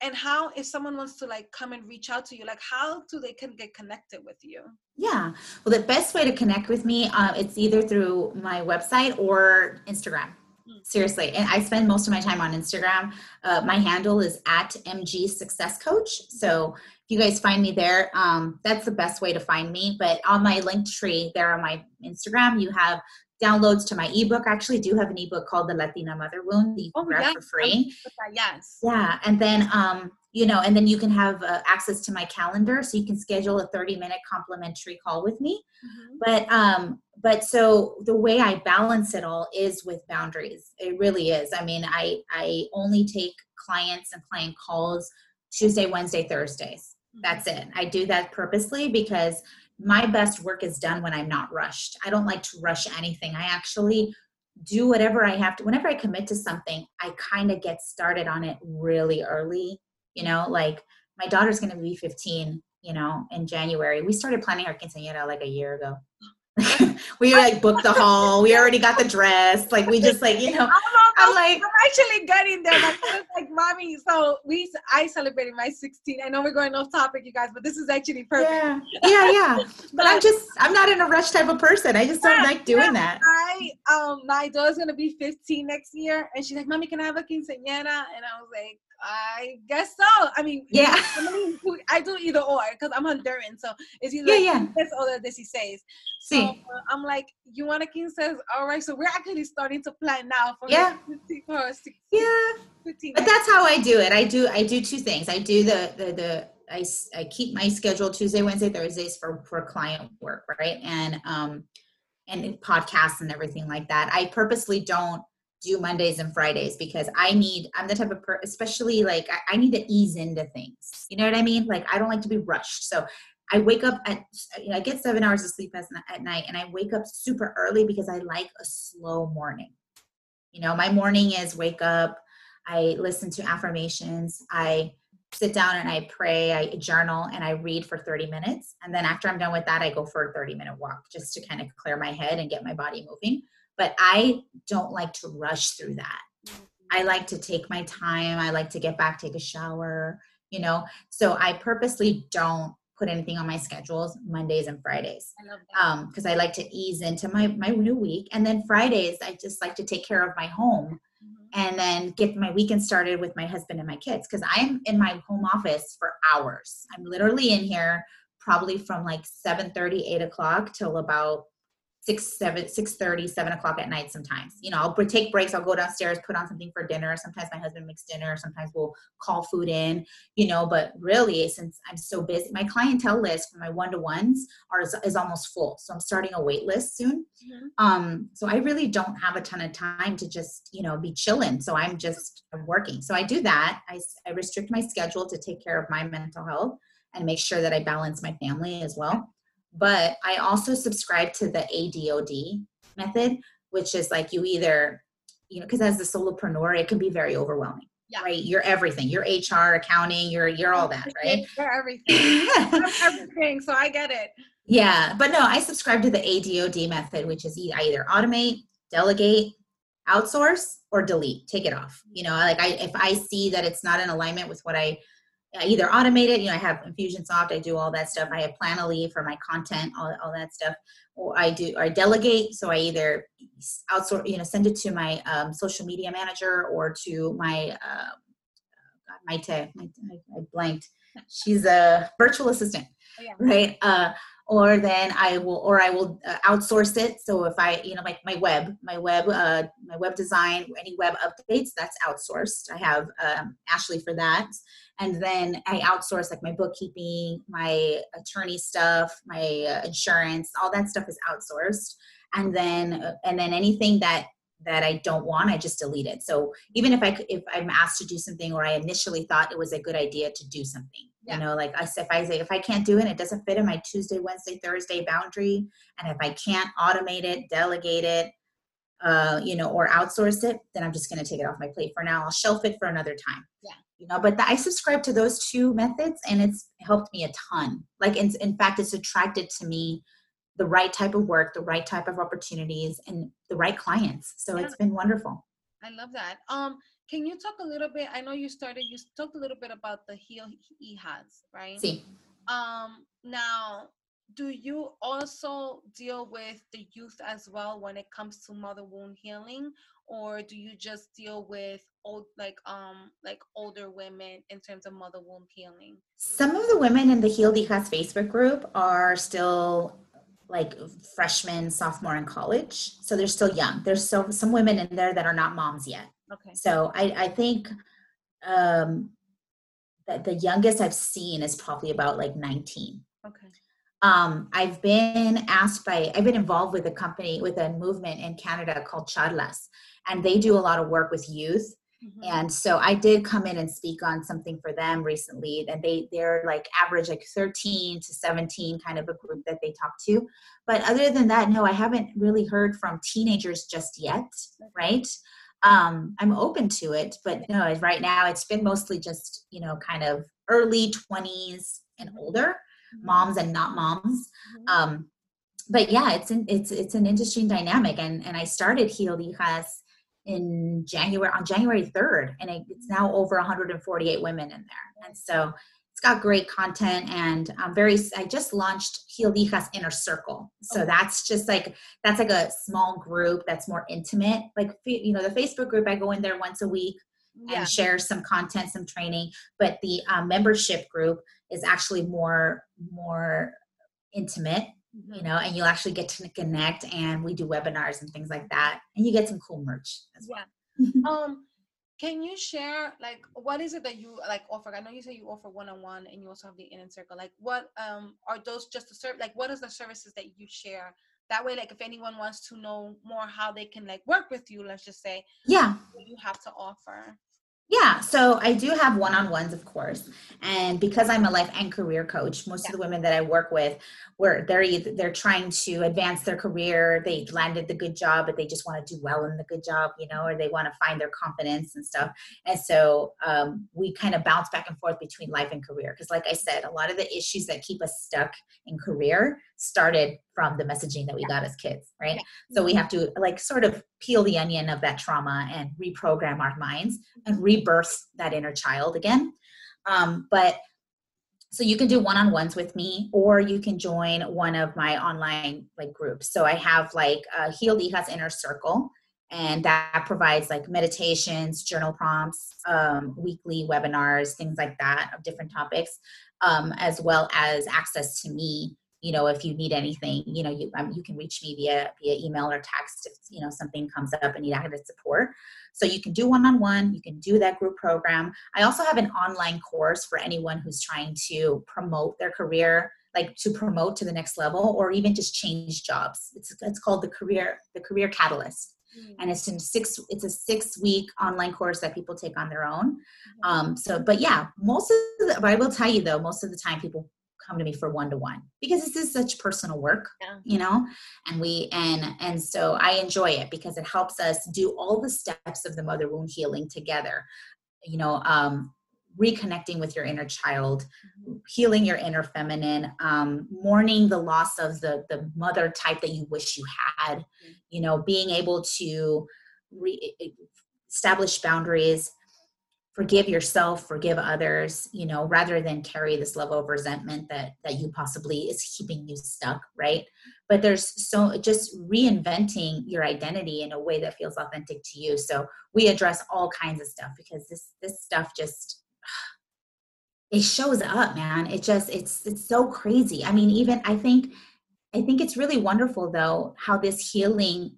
and how if someone wants to like come and reach out to you like how do they can get connected with you? Yeah. Well the best way to connect with me uh, it's either through my website or instagram. Hmm. seriously and i spend most of my time on instagram. Uh, my handle is at mg success coach. So if you guys find me there um, that's the best way to find me. But on my Linktree there on my instagram you have downloads to my ebook. I actually do have an ebook called The Latina Mother Wound that you can oh, grab yes. for free. Yes. Yeah. And then, um, you know, and then you can have uh, access to my calendar so you can schedule a 30 minute complimentary call with me. Mm-hmm. But, um, but so the way I balance it all is with boundaries. It really is. I mean, I, I only take clients and client calls Tuesday, Wednesday, Thursdays. Mm-hmm. That's it. I do that purposely because my best work is done when I'm not rushed. I don't like to rush anything. I actually do whatever I have to. Whenever I commit to something, I kind of get started on it really early. You know, like my daughter's going to be 15, you know, in January. We started planning our quinceañera like a year ago. we like booked the hall. We already got the dress. Like we just like you know. I'm like I'm actually getting there. My like, mommy. So we I celebrated my 16. I know we're going off topic, you guys, but this is actually perfect. Yeah, yeah, yeah. but, but, I'm just I'm not in a rush type of person. I just don't yeah, like doing yeah, that. I um my daughter's gonna be 15 next year, and she's like, "Mommy, can I have a quinceañera?" And I was like, I guess so. I mean, yeah, I do either or because I'm Honduran, so it's either yeah, yeah. this or this he says. So uh, I'm like, you want a quince, all right. So we're actually starting to plan now for yeah, 15, for 16, yeah. 15 but that's how I do it. I do I do two things. I do the the the I, I keep my schedule Tuesday, Wednesday, Thursdays for for client work, right? And um and podcasts and everything like that. I purposely don't do Mondays and Fridays because I need, I'm the type of person, especially like I, I, need to ease into things. You know what I mean? Like I don't like to be rushed. So I wake up at, you know, I get seven hours of sleep at, at night and I wake up super early because I like a slow morning. You know, my morning is wake up, I listen to affirmations, I sit down and I pray, I journal, and I read for 30 minutes. And then after I'm done with that, I go for a 30 minute walk just to kind of clear my head and get my body moving but I don't like to rush through that. I mm-hmm. like to take my time. I like to get back, take a shower, you know. So I purposely don't put anything on my schedules Mondays and Fridays. Um, because I like to ease into my my new week. And then Fridays, I just like to take care of my home mm-hmm. and then get my weekend started with my husband and my kids. Because I'm in my home office for hours. I'm literally in here probably from like 7 30, 8 o'clock till about six, seven, six thirty, seven o'clock at night sometimes. You know, I'll take breaks, I'll go downstairs, put on something for dinner. Sometimes my husband makes dinner, sometimes we'll call food in, you know, but really since I'm so busy, my clientele list for my one-to-ones are is, is almost full. So I'm starting a wait list soon. Mm-hmm. Um, so I really don't have a ton of time to just, you know, be chilling. So I'm just I'm working. So I do that. I, I restrict my schedule to take care of my mental health and make sure that I balance my family as well. But I also subscribe to the ADOD method, which is like you either, you know, because as a solopreneur, it can be very overwhelming. Yeah. Right, you're everything. You're HR, accounting. You're you're all that, right? You're everything. everything. So I get it. Yeah, but no, I subscribe to the ADOD method, which is I either automate, delegate, outsource, or delete. Take it off. You know, like I if I see that it's not in alignment with what I I either automate it, you know, I have Infusionsoft, I do all that stuff. I have Planoly for my content, all, all that stuff. Or I do, or I delegate. So I either outsource, you know, send it to my um, social media manager or to my, uh, my, my, my, I blanked. She's a virtual assistant, oh, yeah. right? Uh, or then I will, or I will uh, outsource it. So if I, you know, like my web, my web, uh, my web design, any web updates, that's outsourced. I have um, Ashley for that, and then I outsource like my bookkeeping, my attorney stuff, my uh, insurance, all that stuff is outsourced. And then, uh, and then anything that that I don't want, I just delete it. So even if I if I'm asked to do something or I initially thought it was a good idea to do something, yeah. you know, like I if I say if I can't do it, it doesn't fit in my Tuesday, Wednesday, Thursday boundary, and if I can't automate it, delegate it, uh, you know, or outsource it, then I'm just going to take it off my plate for now. I'll shelf it for another time. Yeah. You know, but the, I subscribe to those two methods, and it's helped me a ton. Like in, in fact, it's attracted to me the right type of work, the right type of opportunities, and the right clients. So yeah. it's been wonderful. I love that. Um, can you talk a little bit? I know you started. You talked a little bit about the Healed Hijas, right? See. Um, now, do you also deal with the youth as well when it comes to mother wound healing, or do you just deal with old, like um, like older women in terms of mother wound healing? Some of the women in the Healed Hijas Facebook group are still like freshman, sophomore in college. So they're still young. There's so some women in there that are not moms yet. Okay. So I, I think um that the youngest I've seen is probably about like 19. Okay. Um, I've been asked by, I've been involved with a company, with a movement in Canada called Charlas, and they do a lot of work with youth Mm-hmm. And so I did come in and speak on something for them recently. And they they're like average like 13 to 17 kind of a group that they talk to. But other than that, no, I haven't really heard from teenagers just yet, right? Um, I'm open to it, but no, right now it's been mostly just, you know, kind of early 20s and older, mm-hmm. moms and not moms. Mm-hmm. Um, but yeah, it's an it's it's an interesting dynamic. And and I started Healed Hijas in January on January 3rd, and it's now over 148 women in there. And so got great content, and I'm very. I just launched Healed Hijas Inner Circle, so oh. that's just like that's like a small group that's more intimate. Like you know, the Facebook group, I go in there once a week yeah. and share some content, some training. But the um, membership group is actually more more intimate you know, and you'll actually get to connect and we do webinars and things like that. And you get some cool merch as well. Yeah. um, can you share like what is it that you like offer? I know you say you offer one-on-one and you also have the inner circle. Like what um are those just the serve like what is the services that you share? That way, like if anyone wants to know more how they can like work with you, let's just say, yeah, you have to offer. Yeah, so I do have one-on-ones, of course, and because I'm a life and career coach, most yeah. of the women that I work with, where they're either, they're trying to advance their career, they landed the good job, but they just want to do well in the good job, you know, or they want to find their confidence and stuff. And so um, we kind of bounce back and forth between life and career, because like I said, a lot of the issues that keep us stuck in career started from the messaging that we got as kids, right? So we have to like sort of peel the onion of that trauma and reprogram our minds and rebirth that inner child again. Um, but so you can do one-on-ones with me or you can join one of my online like groups. So i have like a healed hijas inner circle and that provides like meditations journal prompts um, weekly webinars things like that of different topics um, as well as access to me you know if you need anything you know you, um, you can reach me via via email or text if you know something comes up and you need added support. So you can do one-on-one you can do that group program. I also have an online course for anyone who's trying to promote their career like to promote to the next level or even just change jobs. It's, it's called the career the career catalyst. Mm. and it's in six it's a six week online course that people take on their own. Mm-hmm. um, so but yeah most of the, but i will tell you though most of the time people come to me for one to one because this is such personal work yeah. you know and we and and so i enjoy it because it helps us do all the steps of the mother wound healing together you know um reconnecting with your inner child mm-hmm. healing your inner feminine um, mourning the loss of the the mother type that you wish you had mm-hmm. you know being able to re- establish boundaries forgive yourself forgive others you know rather than carry this level of resentment that that you possibly is keeping you stuck right? But there's so just reinventing your identity in a way that feels authentic to you. So we address all kinds of stuff because this this stuff just it shows up man. It just it's it's so crazy. I mean even i think i think it's really wonderful though how this healing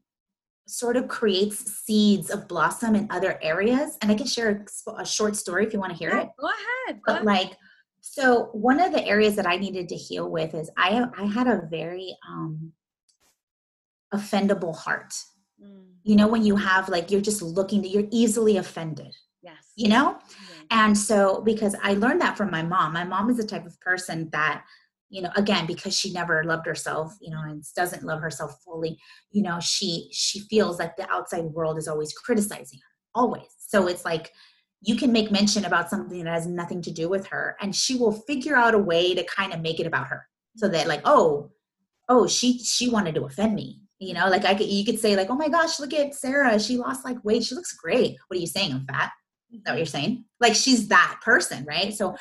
sort of creates seeds of blossom in other areas. And I can share a, a short story if you want to hear yeah, it. Go ahead. Go but ahead. like, so one of the areas that I needed to heal with is I I had a very um offendable heart. Mm. You know, when you have like you're just looking to you're easily offended. Yes. You know? Mm-hmm. And so because I learned that from my mom. My mom is the type of person that you know again because she never loved herself you know and doesn't love herself fully you know she she feels that the outside world is always criticizing her always. So it's like you can make mention about something that has nothing to do with her and she will figure out a way to kind of make it about her. So that like oh oh she she wanted to offend me you know? Like i could you could say like oh my gosh look at sarah she lost like weight she looks great. What are you saying i'm fat? Is that what you're saying? Like she's that person right? So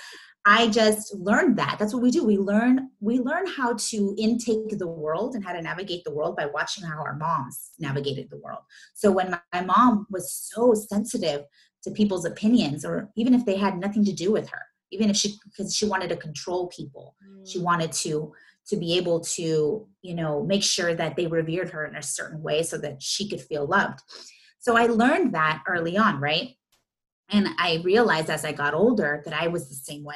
I just learned that. That's what we do. We learn we learn how to intake the world and how to navigate the world by watching how our moms navigated the world. So when my, my mom was so sensitive to people's opinions or even if they had nothing to do with her, even if she because she wanted to control people. Mm. She wanted to to be able to, you know, make sure that they revered her in a certain way so that she could feel loved. So I learned that early on, right? And I realized as I got older that I was the same way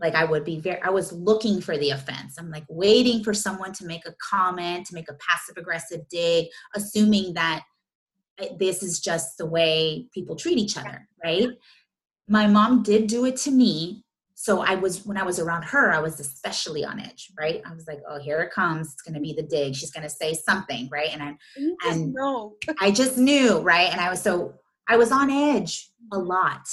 like i would be very i was looking for the offense. I'm like waiting for someone to make a comment to make a passive aggressive dig assuming that eh, this is just the way people treat each other right? My mom did do it to me so i was when i was around her i was especially on edge right? I was like oh here it comes. It's going to be the dig. She's going to say something right? And i and know. i just knew right? And i was so i was on edge a lot.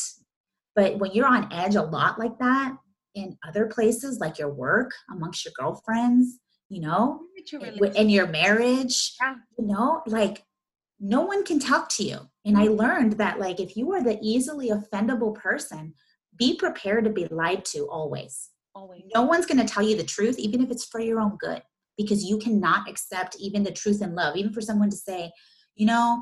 But when you're on edge a lot like that in other places like your work amongst your girlfriends you know in your marriage yeah. you know like no one can talk to you. And i learned that like if you are the easily offendable person be prepared to be lied to always. Always. No one's going to tell you the truth even if it's for your own good because you cannot accept even the truth in love. Even for someone to say you know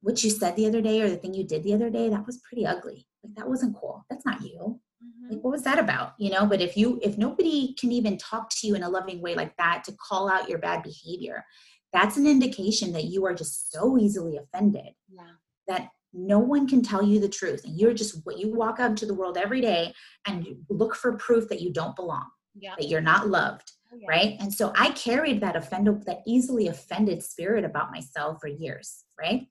what you said the other day or the thing you did the other day that was pretty ugly. Like that wasn't cool. That's not you Mm-hmm. like what was that about you know but if you if nobody can even talk to you in a loving way like that to call out your bad behavior that's an indication that you are just so easily offended yeah. that no one can tell you the truth and you're just what you walk out into the world every day and look for proof that you don't belong yeah. that you're not loved oh, yeah. right and so i carried that offended that easily offended spirit about myself for years right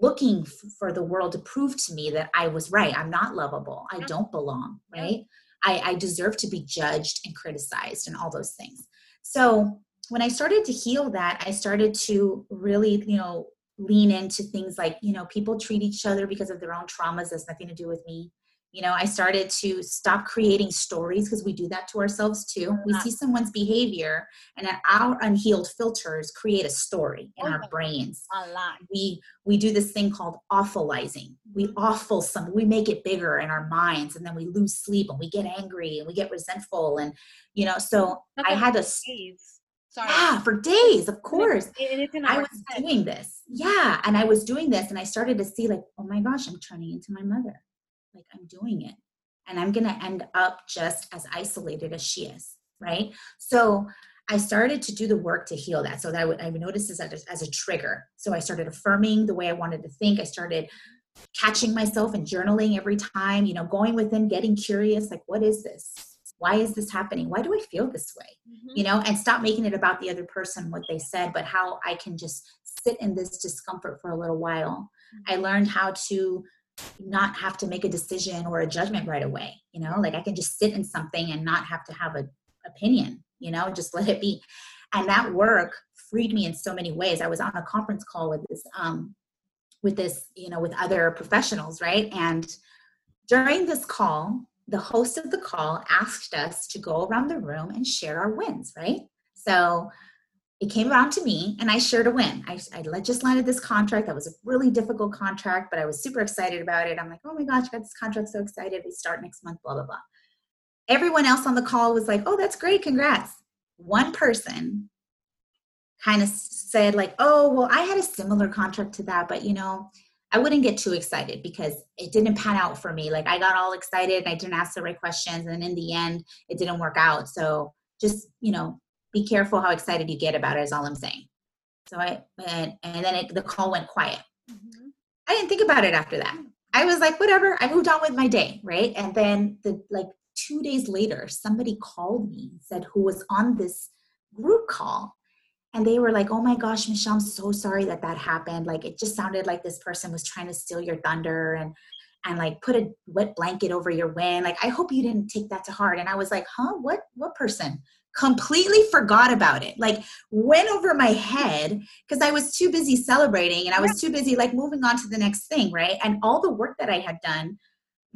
looking for the world to prove to me that I was right. I'm not lovable. I don't belong, right? I, I deserve to be judged and criticized and all those things. So when I started to heal that, I started to really, you know, lean into things like, you know, people treat each other because of their own traumas. That's nothing to do with me you know i started to stop creating stories because we do that to ourselves too we see someone's behavior and our unhealed filters create a story in our brains a lot we we do this thing called awfulizing we mm-hmm. awful some we make it bigger in our minds and then we lose sleep and we get angry and we get resentful and you know so i had to Sorry. Yeah, for days, of course. It, it, I was head. doing this. Yeah. And I was doing this and I started to see like, oh my gosh, I'm turning into my mother like i'm doing it. And i'm going to end up just as isolated as she is right? So i started to do the work to heal that. So that i would i would notice this as a, as a trigger. So i started affirming the way i wanted to think. I started catching myself and journaling every time you know going within getting curious like what is this? Why is this happening? Why do i feel this way? Mm-hmm. you know and stop making it about the other person what they said but how i can just sit in this discomfort for a little while. Mm-hmm. i learned how to not have to make a decision or a judgment right away you know? Like i can just sit in something and not have to have an opinion you know? Just let it be. And that work freed me in so many ways. I was on a conference call with this um with this you know with other professionals right? And during this call the host of the call asked us to go around the room and share our wins right? So it came around to me and I sure to win. I, I just landed this contract. That was a really difficult contract, but I was super excited about it. I'm like, oh my gosh, I got this contract so excited. We start next month, blah, blah, blah. Everyone else on the call was like, oh, that's great. Congrats. One person kind of said, like, oh, well, I had a similar contract to that, but you know, I wouldn't get too excited because it didn't pan out for me. Like I got all excited and I didn't ask the right questions. And in the end, it didn't work out. So just, you know, be careful how excited you get about it is all I'm saying. So I, and, and then it, the call went quiet. Mm-hmm. I didn't think about it after that. I was like, whatever, I moved on with my day. Right. And then the, like two days later, somebody called me and said who was on this group call and they were like oh my gosh michelle i'm so sorry that that happened like it just sounded like this person was trying to steal your thunder and and like put a wet blanket over your win like i hope you didn't take that to heart and i was like huh what what person completely forgot about it like went over my head because i was too busy celebrating and i was too busy like moving on to the next thing right and all the work that i had done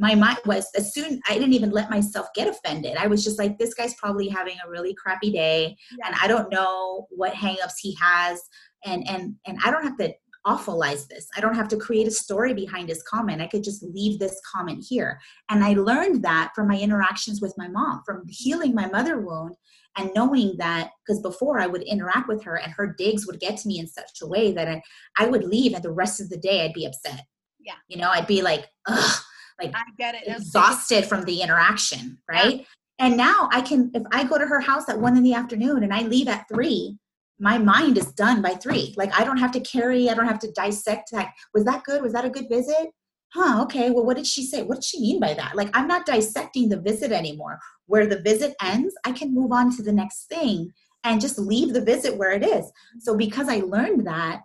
my mind was as soon I didn't even let myself get offended. I was just like, this guy's probably having a really crappy day, yeah. and I don't know what hangups he has, and and and I don't have to awfulize this. I don't have to create a story behind his comment. I could just leave this comment here. And I learned that from my interactions with my mom, from healing my mother wound and knowing that because before I would interact with her and her digs would get to me in such a way that I, I would leave and the rest of the day I'd be upset. Yeah. You know, I'd be like, ugh, like I get it. exhausted from the interaction, right? Yeah. And now I can, if I go to her house at one in the afternoon and I leave at three, my mind is done by three. Like I don't have to carry, I don't have to dissect. Like, was that good? Was that a good visit? Huh, okay. Well, what did she say? What did she mean by that? Like, I'm not dissecting the visit anymore. Where the visit ends, I can move on to the next thing and just leave the visit where it is. So, because I learned that,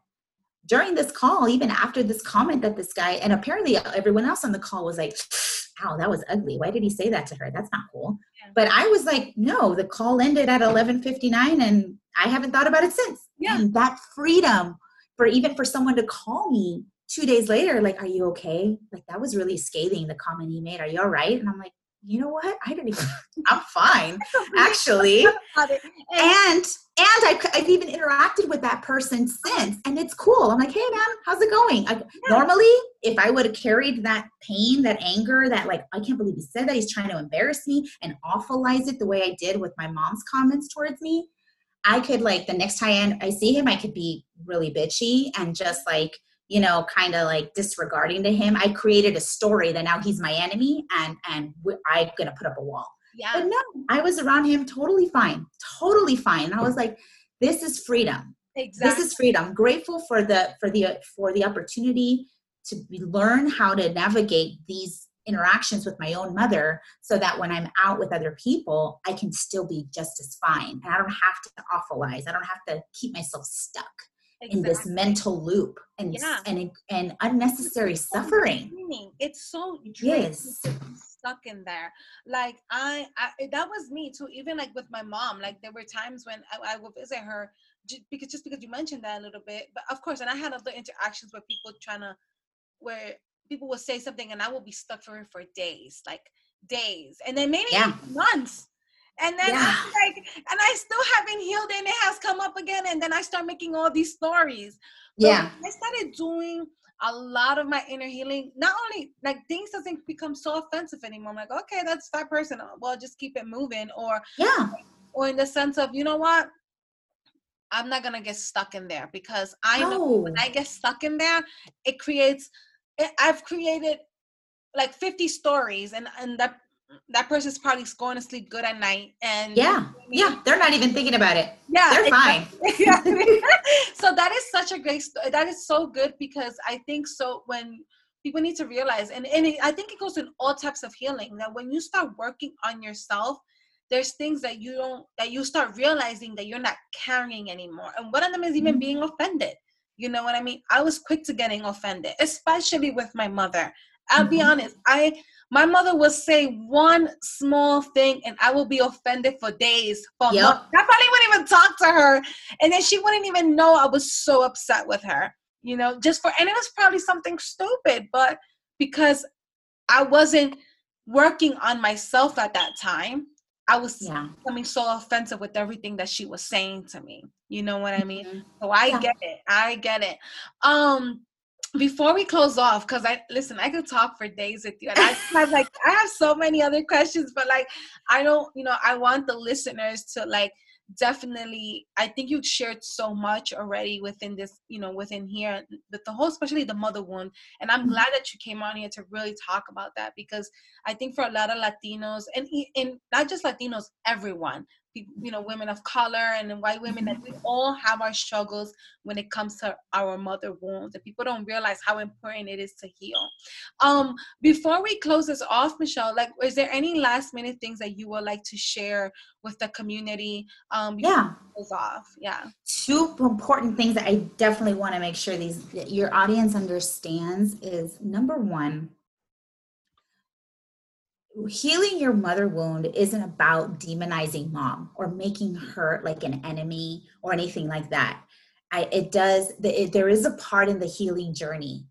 during this call, even after this comment that this guy, and apparently everyone else on the call was like, ow, that was ugly. Why did he say that to her? That's not cool. Yeah. But I was like, no, the call ended at 11:59 and I haven't thought about it since. Yeah. And that freedom for even for someone to call me two days later, like, are you okay? Like that was really scathing, the comment he made. Are you all right? And I'm like, you know what? I didn't even, I'm fine, actually. And, and I've, I've even interacted with that person since, and it's cool. I'm like, hey, man, how's it going? I, yeah. Normally, if I would have carried that pain, that anger, that like, I can't believe he said that, he's trying to embarrass me and awfulize it the way I did with my mom's comments towards me, I could like the next time I see him, I could be really bitchy and just like, you know, kind of like disregarding to him. I created a story that now he's my enemy and and I'm gonna put up a wall. Yeah. But no, I was around him totally fine, totally fine. And I was like, this is freedom. Exactly. This is freedom. I'm grateful for the for the for the opportunity to learn how to navigate these interactions with my own mother so that when I'm out with other people, I can still be just as fine. And I don't have to awfulize. I don't have to keep myself stuck exactly. in this mental loop and yeah. and and unnecessary suffering. It's so yes stuck in there. Like I, I, eh, that was me too. Even like with my mom, like there were times when I, I would visit her because just because you mentioned that a little bit, but of course, and I had other interactions where people trying to where people will say something and I will be stuck for her for days, like days, and then maybe yeah. months and then yeah. like, and I still haven't healed and it has come up again. And then I start making all these stories. So yeah. I started doing a lot of my inner healing. Not only like things doesn't become so offensive anymore. I'm like, okay, that's that person. Well, just keep it moving. Or yeah. Or in the sense of, you know what? I'm not gonna get stuck in there because I know when I get stuck in there, it creates. I've created like 50 stories, and and that that person's probably going to sleep good at night and yeah yeah they're not even thinking about it. Yeah they're fine. So that is such a great that is so good because i think so when people need to realize and, and it, i think it goes in all types of healing that when you start working on yourself there's things that you don't that you start realizing that you're not carrying anymore. And one of them is even mm-hmm. being offended. You know what i mean? I was quick to getting offended especially with my mother. I'll mm-hmm. be honest i my mother will say one small thing and I will be offended for days. For yep. months. I probably wouldn't even talk to her. And then she wouldn't even know I was so upset with her. You know, just for and it was probably something stupid, but because I wasn't working on myself at that time, I was yeah. becoming so offensive with everything that she was saying to me. You know what I mean? Mm-hmm. So I yeah. get it. I get it. Um before we close off, because I listen, I could talk for days with you, and I have like I have so many other questions, but like I don't, you know, I want the listeners to like definitely i think you've shared so much already within this you know within here with the whole especially the mother wound and i'm mm-hmm. glad that you came on here to really talk about that because i think for a lot of latinos and, and not just latinos everyone you know women of color and white women that we all have our struggles when it comes to our mother wounds and people don't realize how important it is to heal. Um before we close this off michelle like is there any last minute things that you would like to share with the community um yeah. close off? Yeah. Two important things that i definitely want to make sure these your audience understands is number one healing your mother wound isn't about demonizing mom or making her like an enemy or anything like that. I, it does, it, there is a part in the healing journey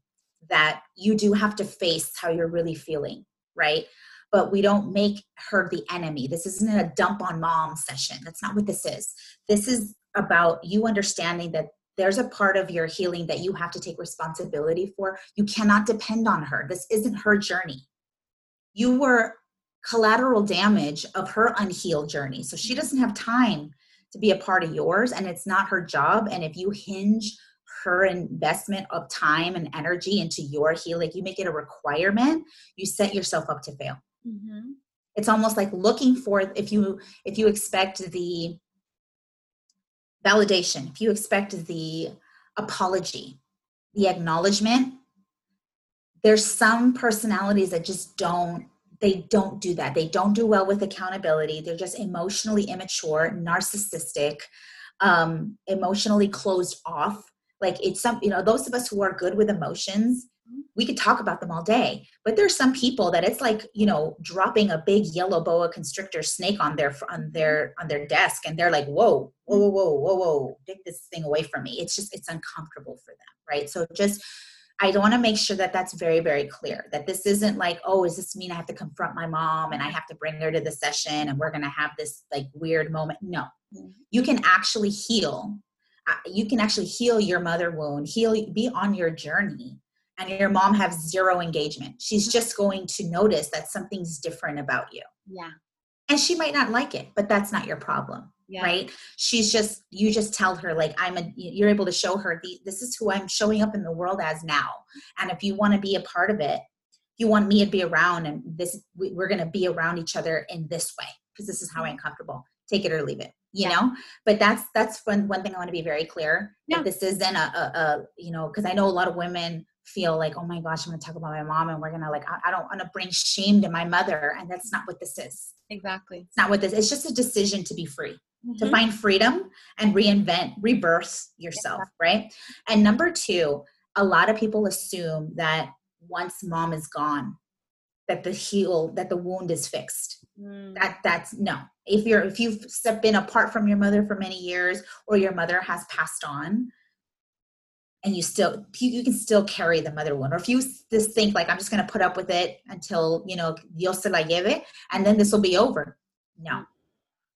that you do have to face how you're really feeling, right? But we don't make her the enemy. This isn't a dump on mom session. That's not what this is. This is about you understanding that there's a part of your healing that you have to take responsibility for. You cannot depend on her. This isn't her journey you were collateral damage of her unhealed journey. So she doesn't have time to be a part of yours, and it's not her job. And if you hinge her investment of time and energy into your healing, you make it a requirement, you set yourself up to fail. Mm-hmm. It's almost like looking for if you if you expect the validation, if you expect the apology, the acknowledgement, there's some personalities that just don't they don't do that. They don't do well with accountability. They're just emotionally immature narcissistic um emotionally closed off. Like it's some you know those of us who are good with emotions we could talk about them all day. But there's some people that it's like you know dropping a big yellow boa constrictor snake on their on their on their desk and they're like whoa whoa whoa whoa whoa whoa take this thing away from me. It's just it's uncomfortable for them right? So just I want to make sure that that's very, very clear that this isn't like, oh, does this mean I have to confront my mom and I have to bring her to the session and we're going to have this like weird moment? No, mm-hmm. you can actually heal. Uh, you can actually heal your mother wound, heal, be on your journey, and your mom have zero engagement. She's just going to notice that something's different about you. Yeah. And she might not like it, but that's not your problem yeah. right? She's just you just tell her like i'm a you're able to show her the, this is who i'm showing up in the world as now. And if you want to be a part of it you want me to be around and this we're going to be around each other in this way because this is how mm-hmm. i'm comfortable take it or leave it you yeah. know? But that's that's one one thing i want to be very clear yeah. this isn't a, a, a you know because i know a lot of women feel like oh my gosh i'm going to talk about my mom and we're going to like I, I don't want to bring shame to my mother and that's not what this is. Exactly. It's not what this is, it's just a decision to be free mm-hmm. to find freedom and reinvent, rebirth yourself, yeah. right? And number two, a lot of people assume that once mom is gone, that the heal, that the wound is fixed. Mm. That that's no. If you're if you've been apart from your mother for many years, or your mother has passed on, and you still you, you, can still carry the mother wound or if you just think like i'm just going to put up with it until you know dios se la lleve and then this will be over no mm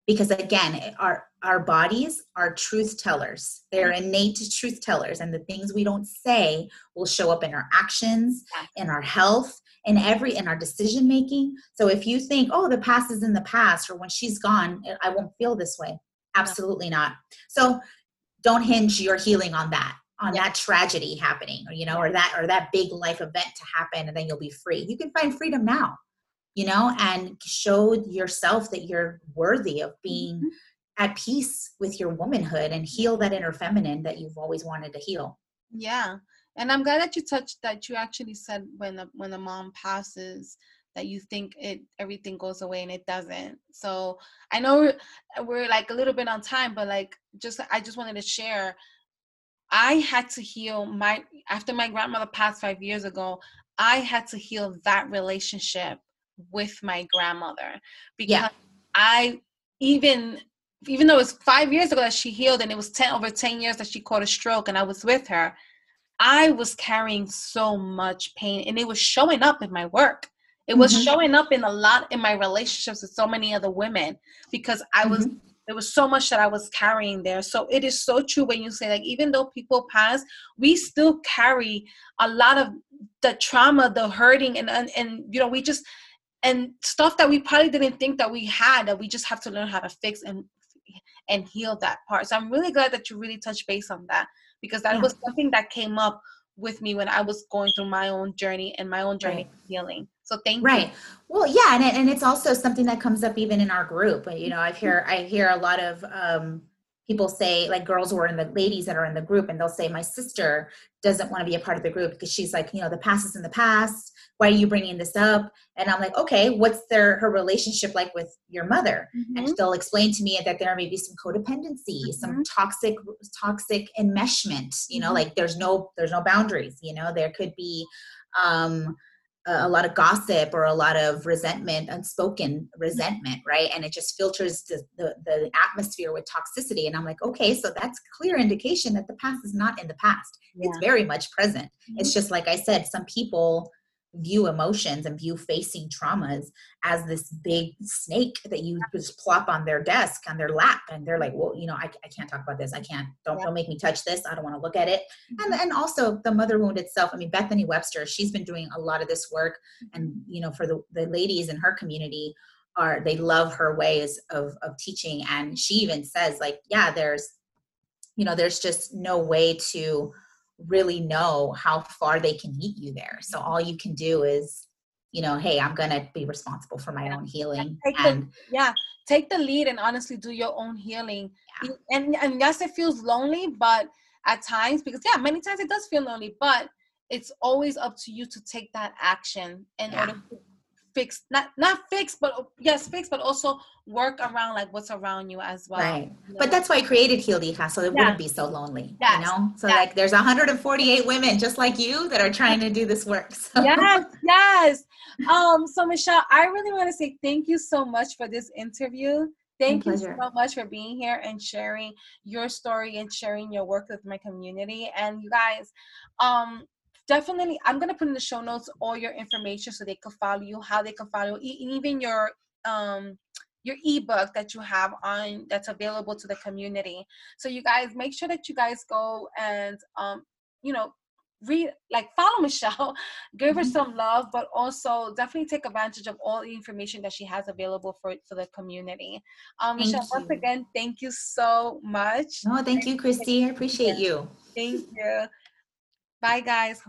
because again our our bodies are truth tellers. They're innate truth tellers and the things we don't say will show up in our actions in our health in every in our decision making so if you think oh the past is in the past or when she's gone i won't feel this way. Absolutely not. So don't hinge your healing on that on yeah. that tragedy happening or you know or that or that big life event to happen and then you'll be free. You can find freedom now you know, and show yourself that you're worthy of being mm-hmm. at peace with your womanhood and heal that inner feminine that you've always wanted to heal. Yeah. And I'm glad that you touched that you actually said when the when the mom passes that you think it everything goes away and it doesn't. So I know we're, we're like a little bit on time, but like just I just wanted to share I had to heal my after my grandmother passed five years ago. I had to heal that relationship with my grandmother because yeah. I even even though it was five years ago that she healed and it was 10 over 10 years that she caught a stroke and I was with her, I was carrying so much pain and it was showing up in my work. It was mm-hmm. showing up in a lot in my relationships with so many other women because I was mm-hmm. there was so much that I was carrying there. So it is so true when you say like even though people pass, we still carry a lot of the trauma, the hurting, and and, and you know we just and stuff that we probably didn't think that we had that we just have to learn how to fix and and heal that part. So I'm really glad that you really touched base on that because that yeah. was something that came up with me when I was going through my own journey and my own journey right. healing. So thank right. you. Right. Well, yeah, and and it's also something that comes up even in our group. You know, I hear I hear a lot of um, people say like girls who are in the ladies that are in the group and they'll say my sister doesn't want to be a part of the group because she's like you know the past is in the past why are you bringing this up and i'm like okay what's their her relationship like with your mother mm-hmm. and they'll explain to me that there may be some codependency mm-hmm. some toxic toxic enmeshment you know mm-hmm. like there's no there's no boundaries you know there could be um a lot of gossip or a lot of resentment unspoken resentment right and it just filters the, the, the, atmosphere with toxicity and i'm like okay so that's clear indication that the past is not in the past yeah. it's very much present mm-hmm. it's just like i said some people view emotions and view facing traumas as this big snake that you just plop on their desk on their lap and they're like well you know i, I can't talk about this i can't don't, yeah. don't make me touch this i don't want to look at it mm-hmm. and and also the mother wound itself i mean bethany webster she's been doing a lot of this work and you know for the, the ladies in her community are they love her ways of of teaching and she even says like yeah there's you know there's just no way to really know how far they can meet you there. So mm-hmm. all you can do is, you know, hey, I'm gonna be responsible for my own healing. and the, yeah, take the lead and honestly do your own healing. Yeah. And and yes, it feels lonely, but at times because yeah, many times it does feel lonely, but it's always up to you to take that action in yeah. order to fix not not fix but yes fix but also work around like what's around you as well right but that's why i created Healed Hijas, so it yeah. wouldn't be so lonely yes. you know so yes. like there's 148 women just like you that are trying to do this work so. yes yes um so michelle i really want to say thank you so much for this interview Thank you so much for being here and sharing your story and sharing your work with my community. And you guys, um, definitely i'm going to put in the show notes all your information so they can follow you how they can follow you even your um your ebook that you have on that's available to the community. So you guys make sure that you guys go and um you know read like follow michelle give mm-hmm. her some love but also definitely take advantage of all the information that she has available for for the community. Um thank michelle you. once again thank you so much. No thank, thank you christy. I appreciate you. Thank you Bye, guys.